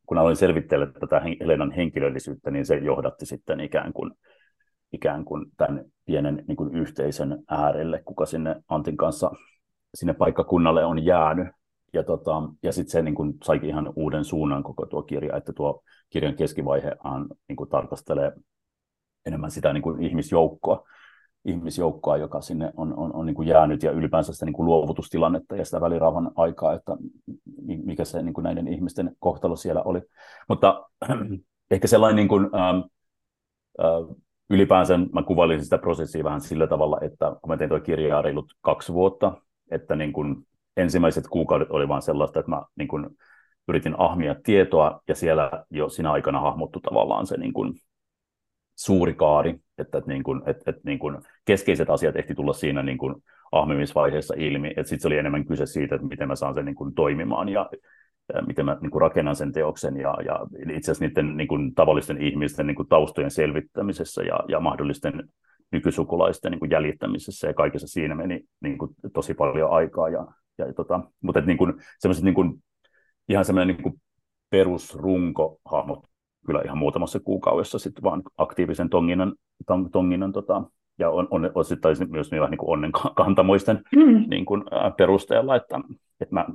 kun aloin selvittää tätä Helenan henkilöllisyyttä, niin se johdatti sitten ikään kuin, ikään kuin tämän pienen niin kuin yhteisön äärelle, kuka sinne Antin kanssa sinne paikkakunnalle on jäänyt. Ja, tota, ja sitten se niin kuin, saikin ihan uuden suunnan koko tuo kirja, että tuo kirjan keskivaihehan niin tarkastelee enemmän sitä niin kuin, ihmisjoukkoa, ihmisjoukkoa, joka sinne on, on, on niin kuin jäänyt ja ylipäänsä sitä niin kuin luovutustilannetta ja sitä välirauhan aikaa, että mikä se niin kuin näiden ihmisten kohtalo siellä oli. Mutta <clears throat> ehkä sellainen niin kuin, ähm, äh, ylipäänsä mä kuvailisin sitä prosessia vähän sillä tavalla, että kun mä tein tuo kirjaa reilut kaksi vuotta, että niin kun ensimmäiset kuukaudet oli vaan sellaista, että mä niin kun yritin ahmia tietoa, ja siellä jo siinä aikana hahmottu tavallaan se niin kun suuri kaari, että, että, niin kun, että, että niin kun keskeiset asiat ehti tulla siinä niin kun ahmimisvaiheessa ilmi, että sitten se oli enemmän kyse siitä, että miten mä saan sen niin kun toimimaan, ja miten mä niin kuin rakennan sen teoksen ja, ja itse asiassa niiden niin kuin, tavallisten ihmisten niin kuin, taustojen selvittämisessä ja, ja mahdollisten nykysukulaisten niin kuin, jäljittämisessä ja kaikessa siinä meni niin kuin, tosi paljon aikaa. Ja, ja, tota, mutta niin kuin, niin kuin, ihan semmoinen niin kuin, perusrunko kyllä ihan muutamassa kuukaudessa sitten vaan aktiivisen tonginnan, tonginnan tota, ja on, on, osittain myös niin, niin kuin onnen kantamoisten mm. niin kuin, ä, perusteella, että, että mä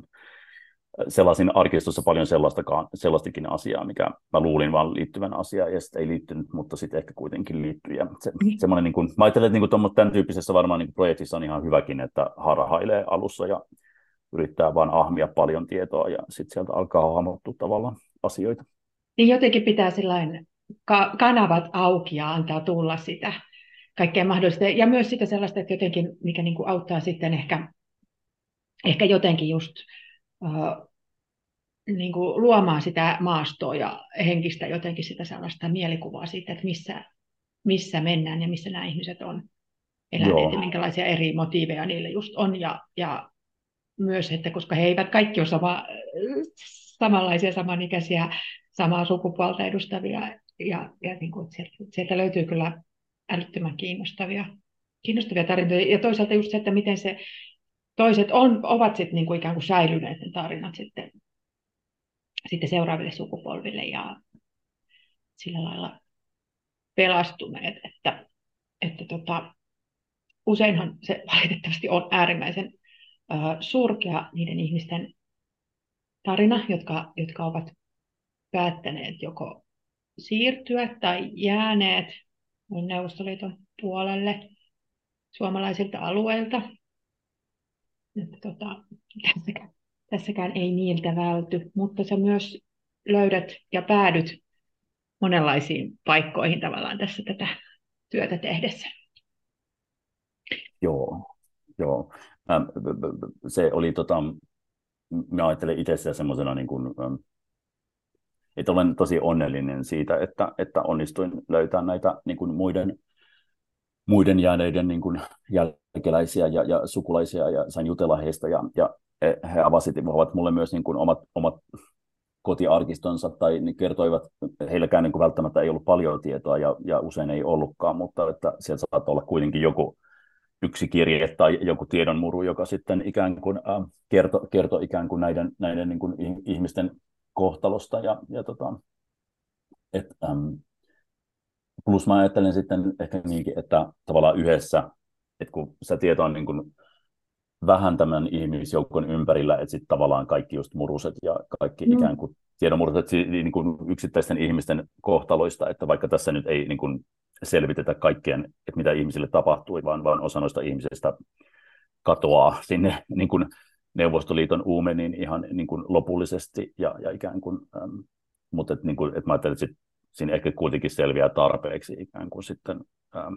sellaisin arkistossa paljon sellaistakaan, sellaistakin asiaa, mikä mä luulin vaan liittyvän asiaan, ja sitten ei liittynyt, mutta sitten ehkä kuitenkin liittyy. Ja se, mm. semmoinen, niin kuin, mä ajattelen, että niin kuin tämän tyyppisessä varmaan niin kuin projektissa on ihan hyväkin, että harhailee alussa ja yrittää vaan ahmia paljon tietoa, ja sitten sieltä alkaa hahmottua tavallaan asioita. Niin jotenkin pitää sellainen ka- kanavat auki ja antaa tulla sitä kaikkea mahdollista. Ja myös sitä sellaista, että jotenkin, mikä niin kuin auttaa sitten ehkä, ehkä jotenkin just niin kuin luomaan sitä maastoa ja henkistä jotenkin sitä sellaista mielikuvaa siitä, että missä, missä mennään ja missä nämä ihmiset on eläneet Joo. ja minkälaisia eri motiiveja niille just on. Ja, ja myös, että koska he eivät kaikki ole sama, samanlaisia, samanikäisiä, samaa sukupuolta edustavia, ja, ja niin kuin, sieltä, sieltä löytyy kyllä älyttömän kiinnostavia, kiinnostavia tarinoita. Ja toisaalta just se, että miten se toiset on, ovat sitten niin kuin ikään kuin säilyneet ne tarinat sitten, sitten seuraaville sukupolville ja sillä lailla pelastuneet, että, että tota, useinhan se valitettavasti on äärimmäisen surkea niiden ihmisten tarina, jotka, jotka ovat päättäneet joko siirtyä tai jääneet Neuvostoliiton puolelle suomalaisilta alueilta että tota, tässäkään, tässäkään ei niiltä välty, mutta sä myös löydät ja päädyt monenlaisiin paikkoihin tavallaan tässä tätä työtä tehdessä. Joo, joo. Se oli, tota, mä ajattelen itse semmoisena, niin kuin, että olen tosi onnellinen siitä, että, että onnistuin löytämään näitä niin kuin muiden muiden jääneiden niin kuin jälkeläisiä ja, ja sukulaisia ja sain jutella heistä ja, ja he avasivat mulle myös niin kuin omat, omat kotiarkistonsa tai ne kertoivat, heilläkään niin kuin välttämättä ei ollut paljon tietoa ja, ja usein ei ollutkaan, mutta että sieltä saattaa olla kuitenkin joku yksi kirje tai joku tiedonmuru, joka sitten ikään kuin äh, kertoi kerto ikään kuin näiden, näiden niin kuin ihmisten kohtalosta ja, ja tota, et, ähm, Plus mä ajattelen sitten ehkä niinkin, että tavallaan yhdessä, että kun se tieto on niin kuin vähän tämän ihmisjoukon ympärillä, että sitten tavallaan kaikki just muruset ja kaikki mm. ikään kuin tiedonmuruset niin kuin yksittäisten ihmisten kohtaloista, että vaikka tässä nyt ei niin kuin selvitetä kaikkien, että mitä ihmisille tapahtui, vaan, vaan osa noista ihmisistä katoaa sinne niin kuin Neuvostoliiton uumeniin ihan niin kuin lopullisesti ja, ja ikään kuin, ähm, mutta että, niin kuin, että mä ajattelen, että sit siinä ehkä kuitenkin selviää tarpeeksi ikään kuin sitten ähm,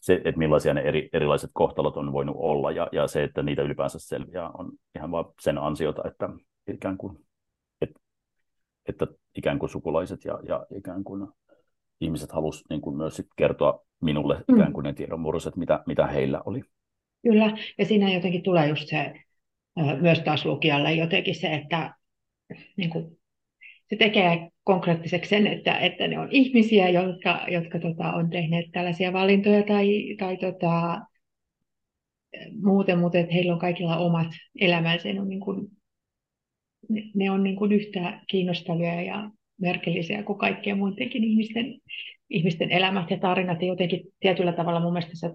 se, että millaisia ne eri, erilaiset kohtalot on voinut olla ja, ja se, että niitä ylipäänsä selviää on ihan vain sen ansiota, että ikään kuin, että, että ikään kuin sukulaiset ja, ja ikään kuin ihmiset halusivat niin kuin myös sit kertoa minulle mm. ikään kuin ne tiedonmurroset, mitä, mitä heillä oli. Kyllä, ja siinä jotenkin tulee just se myös taas lukijalle jotenkin se, että niin kuin se tekee konkreettiseksi sen, että, että ne on ihmisiä, jotka, jotka tota, on tehneet tällaisia valintoja tai, tai tota, muuten, mutta että heillä on kaikilla omat elämänsä. Ne on, niin kuin, ne, ne on niin kuin yhtä kiinnostavia ja merkillisiä kuin kaikkien muidenkin ihmisten, ihmisten elämät ja tarinat. Ja jotenkin tietyllä tavalla mun mielestä se,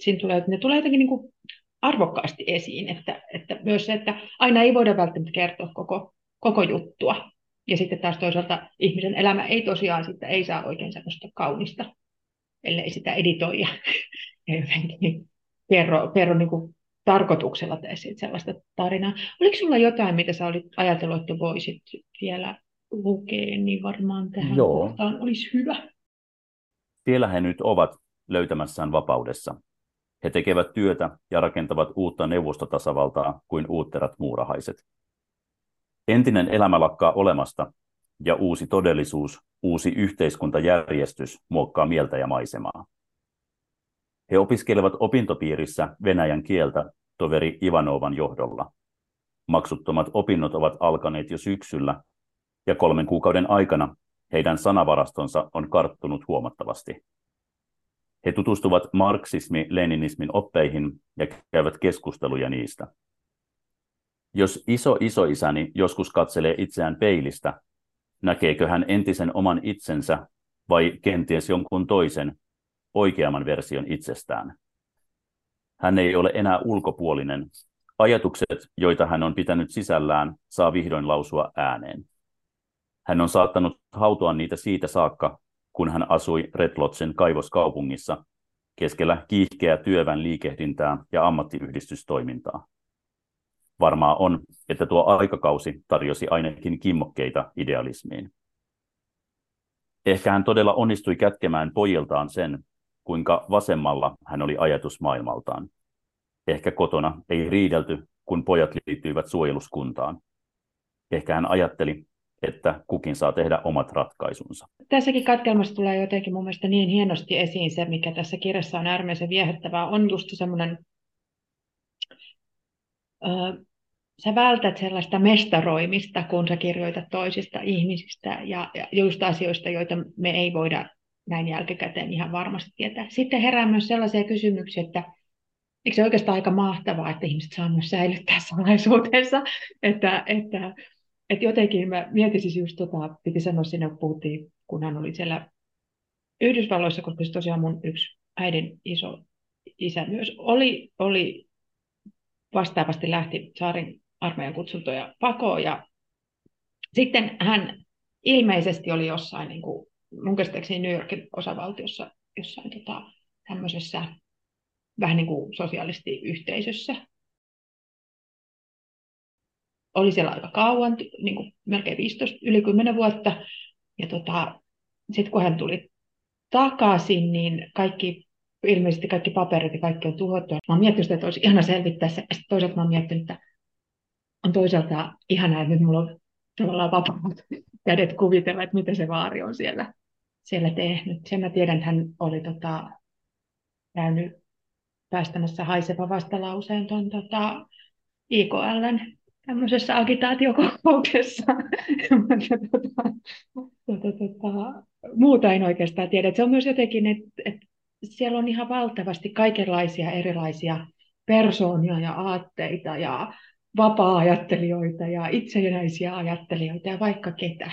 siinä tulee, ne tulee jotenkin niin kuin arvokkaasti esiin. Että, että myös se, että aina ei voida välttämättä kertoa koko, koko juttua. Ja sitten taas toisaalta ihmisen elämä ei tosiaan sitten ei saa oikein sellaista kaunista, ellei sitä editoi ja, ja <laughs> jotenkin kerro, kerro niin kuin tarkoituksella tee siitä sellaista tarinaa. Oliko sulla jotain, mitä sä olit ajatellut, että voisit vielä lukea, niin varmaan tähän Joo. kohtaan olisi hyvä. Siellä he nyt ovat löytämässään vapaudessa. He tekevät työtä ja rakentavat uutta neuvostotasavaltaa kuin uutterat muurahaiset. Entinen elämä lakkaa olemasta ja uusi todellisuus, uusi yhteiskuntajärjestys muokkaa mieltä ja maisemaa. He opiskelevat opintopiirissä venäjän kieltä toveri Ivanovan johdolla. Maksuttomat opinnot ovat alkaneet jo syksyllä, ja kolmen kuukauden aikana heidän sanavarastonsa on karttunut huomattavasti. He tutustuvat marksismi-leninismin oppeihin ja käyvät keskusteluja niistä. Jos iso isoisäni joskus katselee itseään peilistä, näkeekö hän entisen oman itsensä vai kenties jonkun toisen, oikeamman version itsestään? Hän ei ole enää ulkopuolinen. Ajatukset, joita hän on pitänyt sisällään, saa vihdoin lausua ääneen. Hän on saattanut hautoa niitä siitä saakka, kun hän asui Redlotsen kaivoskaupungissa keskellä kiihkeää työväen liikehdintää ja ammattiyhdistystoimintaa. Varmaa on, että tuo aikakausi tarjosi ainakin kimmokkeita idealismiin. Ehkä hän todella onnistui kätkemään pojiltaan sen, kuinka vasemmalla hän oli ajatusmaailmaltaan. Ehkä kotona ei riidelty, kun pojat liittyivät suojeluskuntaan. Ehkä hän ajatteli, että kukin saa tehdä omat ratkaisunsa. Tässäkin katkelmassa tulee jotenkin mun mielestä niin hienosti esiin se, mikä tässä kirjassa on äärimmäisen viehättävää, on just semmoinen, äh, sä vältät sellaista mestaroimista, kun sä kirjoitat toisista ihmisistä ja, ja just asioista, joita me ei voida näin jälkikäteen ihan varmasti tietää. Sitten herää myös sellaisia kysymyksiä, että eikö se oikeastaan aika mahtavaa, että ihmiset saa myös säilyttää salaisuutensa, että, että et jotenkin mä mietin siis just tota, piti sanoa sinne, kun puhuttiin, kun hän oli siellä Yhdysvalloissa, koska se tosiaan mun yksi äidin iso isä myös oli, oli vastaavasti lähti saarin armeijan kutsuntoja pakoon. Ja sitten hän ilmeisesti oli jossain, niin kuin, mun käsittääkseni New Yorkin osavaltiossa, jossain tota, tämmöisessä vähän niin kuin sosiaalistiyhteisössä, oli siellä aika kauan, niin kuin melkein 15, yli 10 vuotta. Ja tota, sitten kun hän tuli takaisin, niin kaikki, ilmeisesti kaikki paperit ja kaikki on tuhottu. Mä oon miettinyt sitä, että olisi ihana selvittää se. Sitten toisaalta mä oon miettinyt, että on toisaalta ihana, että nyt mulla on tavallaan vapaat kädet kuvitella, että mitä se vaari on siellä, siellä tehnyt. Sen mä tiedän, että hän oli tota, käynyt päästämässä haiseva vastalauseen tuon tota, IKLn tämmöisessä agitaatiokokouksessa. <laughs> tota, muuta en oikeastaan tiedä. Se on myös jotenkin, että et siellä on ihan valtavasti kaikenlaisia erilaisia persoonia ja aatteita ja vapaa-ajattelijoita ja itsenäisiä ajattelijoita ja vaikka ketä.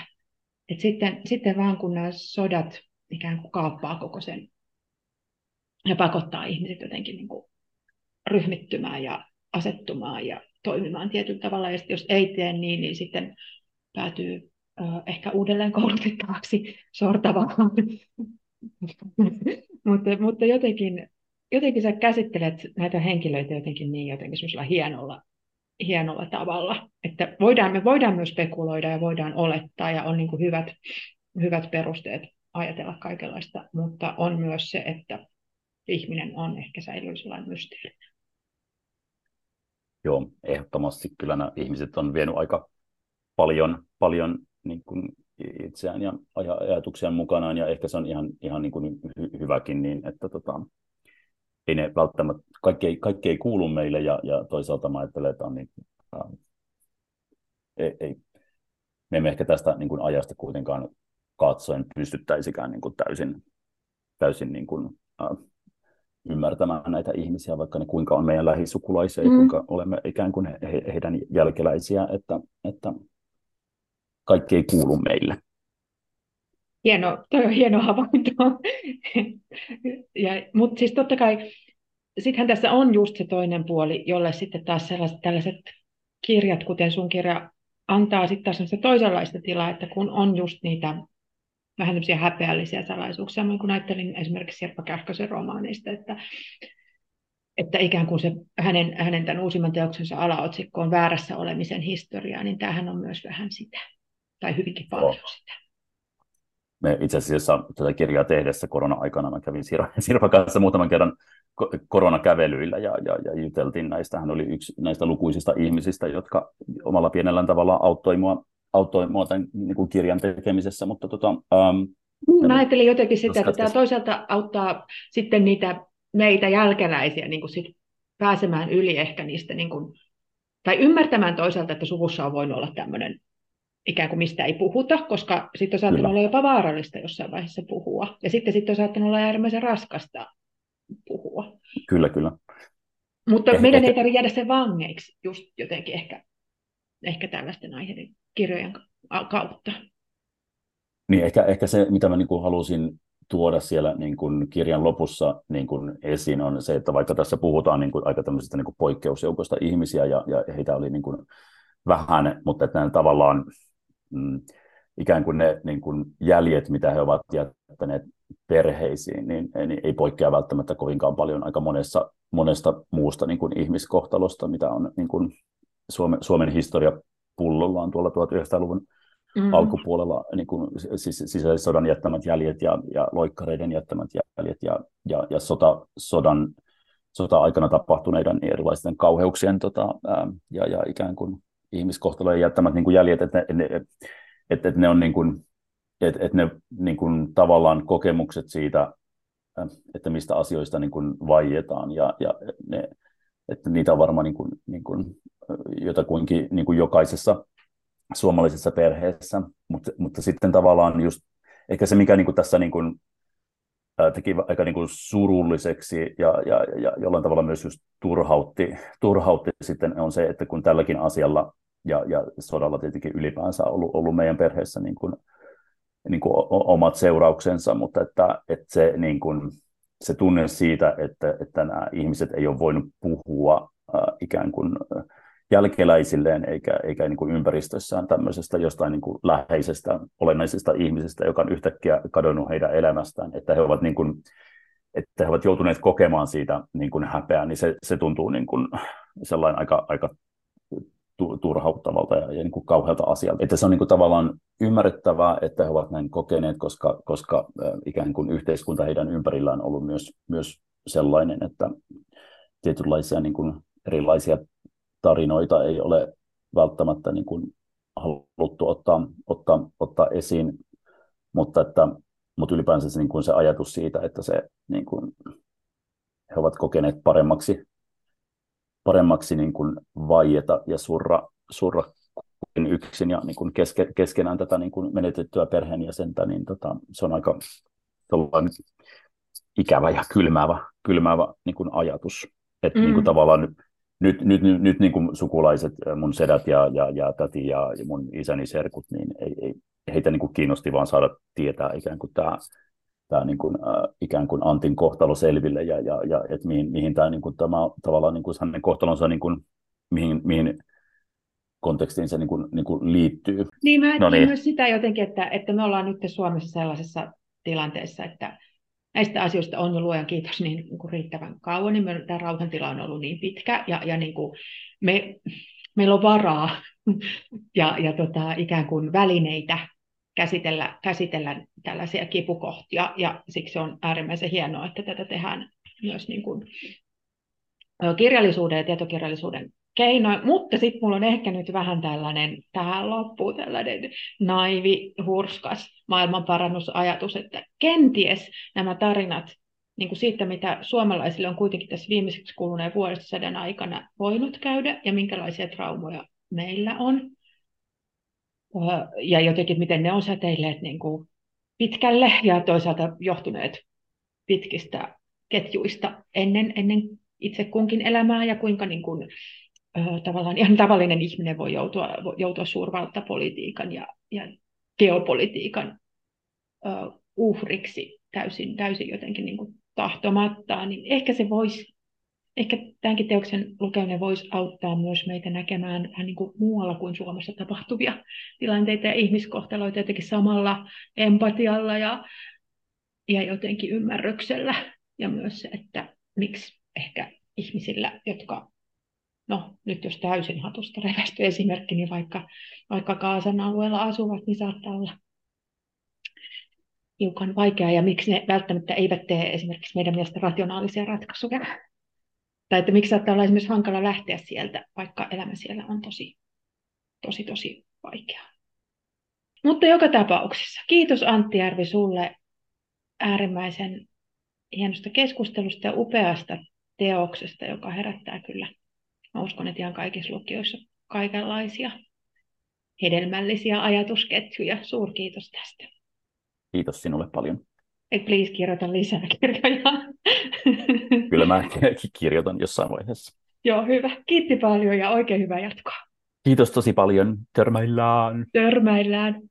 Et sitten, sitten vaan kun nämä sodat ikään kuin kaappaa koko sen ja pakottaa ihmiset jotenkin niin kuin ryhmittymään ja asettumaan ja toimimaan tietyllä tavalla, ja jos ei tee niin, niin sitten päätyy äh, ehkä uudelleen koulutettavaksi sortavaan. <laughs> mutta, mutta jotenkin, jotenkin sä käsittelet näitä henkilöitä jotenkin niin jotenkin hienolla, hienolla tavalla, että voidaan, me voidaan myös spekuloida ja voidaan olettaa ja on niin kuin hyvät, hyvät perusteet ajatella kaikenlaista, mutta on myös se, että ihminen on ehkä säilyy sellainen mysteeri. Joo, ehdottomasti. Kyllä nämä ihmiset on vienyt aika paljon, paljon niin kuin itseään ja ajatuksiaan mukanaan, ja ehkä se on ihan, ihan niin kuin hy- hyväkin, niin että tota, ei ne välttämättä, kaikki ei, kaikki ei kuulu meille, ja, ja toisaalta mä ajattelen, että on niin, äh, ei, ei, me emme ehkä tästä niin kuin ajasta kuitenkaan katsoen pystyttäisikään niin kuin täysin, täysin niin kuin, äh, ymmärtämään näitä ihmisiä, vaikka ne kuinka on meidän lähisukulaisia mm. ja kuinka olemme ikään kuin he, he, heidän jälkeläisiä, että, että kaikki ei kuulu meille. Hieno, toi on hieno havainto. Mutta siis totta kai, sittenhän tässä on just se toinen puoli, jolle sitten taas sellaiset, tällaiset kirjat, kuten sun kirja, antaa sitten taas toisenlaista tilaa, että kun on just niitä vähän tämmöisiä häpeällisiä salaisuuksia. Kun ajattelin esimerkiksi Sirpa Kähkösen romaaneista, että, että ikään kuin se hänen, hänen tämän uusimman teoksensa alaotsikko on väärässä olemisen historiaa, niin tämähän on myös vähän sitä, tai hyvinkin paljon oh. sitä. me itse asiassa tätä kirjaa tehdessä korona-aikana mä kävin Sirpa <laughs> kanssa muutaman kerran koronakävelyillä ja, ja, ja juteltiin näistä. Hän oli yksi näistä lukuisista ihmisistä, jotka omalla pienellä tavalla auttoi mua, auttoi mua tämän niin kuin kirjan tekemisessä. Mutta tota, ähm, Mä ajattelin jotenkin sitä, että tämä toisaalta auttaa sitten niitä meitä jälkeläisiä niin kuin sit pääsemään yli ehkä niistä, niin kuin, tai ymmärtämään toisaalta, että suvussa on voinut olla tämmöinen ikään kuin mistä ei puhuta, koska sitten on saattanut kyllä. olla jopa vaarallista jossain vaiheessa puhua. Ja sitten, sitten on saattanut olla äärimmäisen raskasta puhua. Kyllä, kyllä. Mutta eh, meidän ehkä... ei tarvitse jäädä sen vangeiksi just jotenkin ehkä, ehkä tällaisten aiheiden kirjojen kautta. Niin, ehkä, ehkä se, mitä mä niin halusin tuoda siellä niin kuin kirjan lopussa niin kuin esiin, on se, että vaikka tässä puhutaan niin kuin aika tämmöisistä niin kuin poikkeusjoukoista ihmisiä, ja, ja heitä oli niin kuin vähän, mutta että tavallaan mm, ikään kuin ne niin kuin jäljet, mitä he ovat jättäneet perheisiin, niin, niin ei poikkea välttämättä kovinkaan paljon aika monessa, monesta muusta niin kuin ihmiskohtalosta, mitä on niin kuin Suomen, Suomen historia pullollaan tuolla 1900-luvun mm. alkupuolella niin kuin, siis, sisällissodan jättämät jäljet ja, ja loikkareiden jättämät jäljet ja, ja, ja sota, sodan, sota-aikana tapahtuneiden erilaisten kauheuksien tota, ää, ja, ja ikään kuin ihmiskohtalojen jättämät niin kuin jäljet, että ne, ne, että, että ne on niin kuin, että, että ne niin kuin, tavallaan kokemukset siitä, että mistä asioista niin kuin vaietaan ja, ja ne, että niitä on varmaan niin kuin, niin kuin, jotakuinkin niin kuin jokaisessa suomalaisessa perheessä, mutta, mutta sitten tavallaan just ehkä se, mikä niin kuin tässä niin kuin, teki aika niin kuin surulliseksi ja, ja, ja jollain tavalla myös just turhautti, turhautti sitten on se, että kun tälläkin asialla ja, ja sodalla tietenkin ylipäänsä ollut, ollut meidän perheessä niin kuin, niin kuin omat seurauksensa, mutta että, että se, niin kuin, se tunne siitä, että, että nämä ihmiset ei ole voinut puhua äh, ikään kuin jälkeläisilleen eikä, eikä niin kuin ympäristössään tämmöisestä jostain niin kuin läheisestä, olennaisesta ihmisestä, joka on yhtäkkiä kadonnut heidän elämästään, että he ovat, niin kuin, että he ovat joutuneet kokemaan siitä niin kuin häpeää, niin se, se tuntuu niin kuin sellainen aika, aika turhauttavalta ja, ja niin kuin kauhealta asialta. Että se on niin kuin tavallaan ymmärrettävää, että he ovat näin kokeneet, koska, koska ikään kuin yhteiskunta heidän ympärillään on ollut myös, myös sellainen, että tietynlaisia niin kuin erilaisia tarinoita ei ole välttämättä niin kuin haluttu ottaa, ottaa, ottaa esiin, mutta, että, mutta ylipäänsä se, niin kuin se ajatus siitä, että se, niin kuin, he ovat kokeneet paremmaksi paremmaksi niin kuin vaieta ja surra, surra kuin yksin ja niin kuin keske, keskenään tätä niin kuin menetettyä perheenjäsentä, niin tota, se on aika ikävä ja kylmäävä, kylmäävä niin kuin ajatus. Että mm. niin kuin tavallaan nyt, nyt, nyt, nyt, nyt niin kuin sukulaiset, mun sedät ja, ja, ja täti ja, ja mun isäni serkut, niin ei, ei, heitä niin kuin kiinnosti vaan saada tietää ikään kuin tämä tämä niin kuin, äh, ikään kuin Antin kohtalo selville ja, ja, ja että mihin, mihin tämä, niin kuin, tämä tavallaan niin kuin hänen kohtalonsa, niin kuin, mihin, mihin kontekstiin se niin kuin, niin kuin liittyy. Niin, mä no niin. myös sitä jotenkin, että, että me ollaan nyt Suomessa sellaisessa tilanteessa, että näistä asioista on jo luojan kiitos niin, niin kuin riittävän kauan, niin me, tämä rauhantila on ollut niin pitkä, ja, ja niin kuin me, meillä on varaa <laughs> ja, ja tota, ikään kuin välineitä käsitellä, käsitellä tällaisia kipukohtia, ja siksi on äärimmäisen hienoa, että tätä tehdään myös niin kuin kirjallisuuden ja tietokirjallisuuden keinoin, mutta sitten mulla on ehkä nyt vähän tällainen, tähän loppuu tällainen naivi, hurskas maailmanparannusajatus, että kenties nämä tarinat niin kuin siitä, mitä suomalaisille on kuitenkin tässä viimeiseksi kuluneen vuosisadan aikana voinut käydä ja minkälaisia traumoja meillä on, ja jotenkin miten ne on säteilleet niin kuin pitkälle ja toisaalta johtuneet pitkistä ketjuista ennen, ennen itse kunkin elämää ja kuinka niin kuin, tavallaan ihan tavallinen ihminen voi joutua, joutua suurvaltapolitiikan ja, ja geopolitiikan uhriksi täysin, täysin jotenkin niin kuin tahtomattaan, niin ehkä se voisi ehkä tämänkin teoksen lukeminen voisi auttaa myös meitä näkemään vähän niin kuin muualla kuin Suomessa tapahtuvia tilanteita ja ihmiskohtaloita jotenkin samalla empatialla ja, ja jotenkin ymmärryksellä. Ja myös se, että miksi ehkä ihmisillä, jotka, no nyt jos täysin hatusta revästy esimerkki, niin vaikka, vaikka Kaasan alueella asuvat, niin saattaa olla hiukan vaikeaa ja miksi ne välttämättä eivät tee esimerkiksi meidän mielestä rationaalisia ratkaisuja. Tai että miksi saattaa olla esimerkiksi hankala lähteä sieltä, vaikka elämä siellä on tosi, tosi, tosi vaikeaa. Mutta joka tapauksessa, kiitos Antti Järvi sulle äärimmäisen hienosta keskustelusta ja upeasta teoksesta, joka herättää kyllä, mä uskon, että ihan kaikissa lukioissa kaikenlaisia hedelmällisiä ajatusketjuja. Suurkiitos tästä. Kiitos sinulle paljon. Et please kirjoita lisää <laughs> kirjoja. Mä <laughs> kirjoitan jossain vaiheessa. Joo, hyvä. Kiitti paljon ja oikein hyvää jatkoa. Kiitos tosi paljon. Törmäillään. Törmäillään.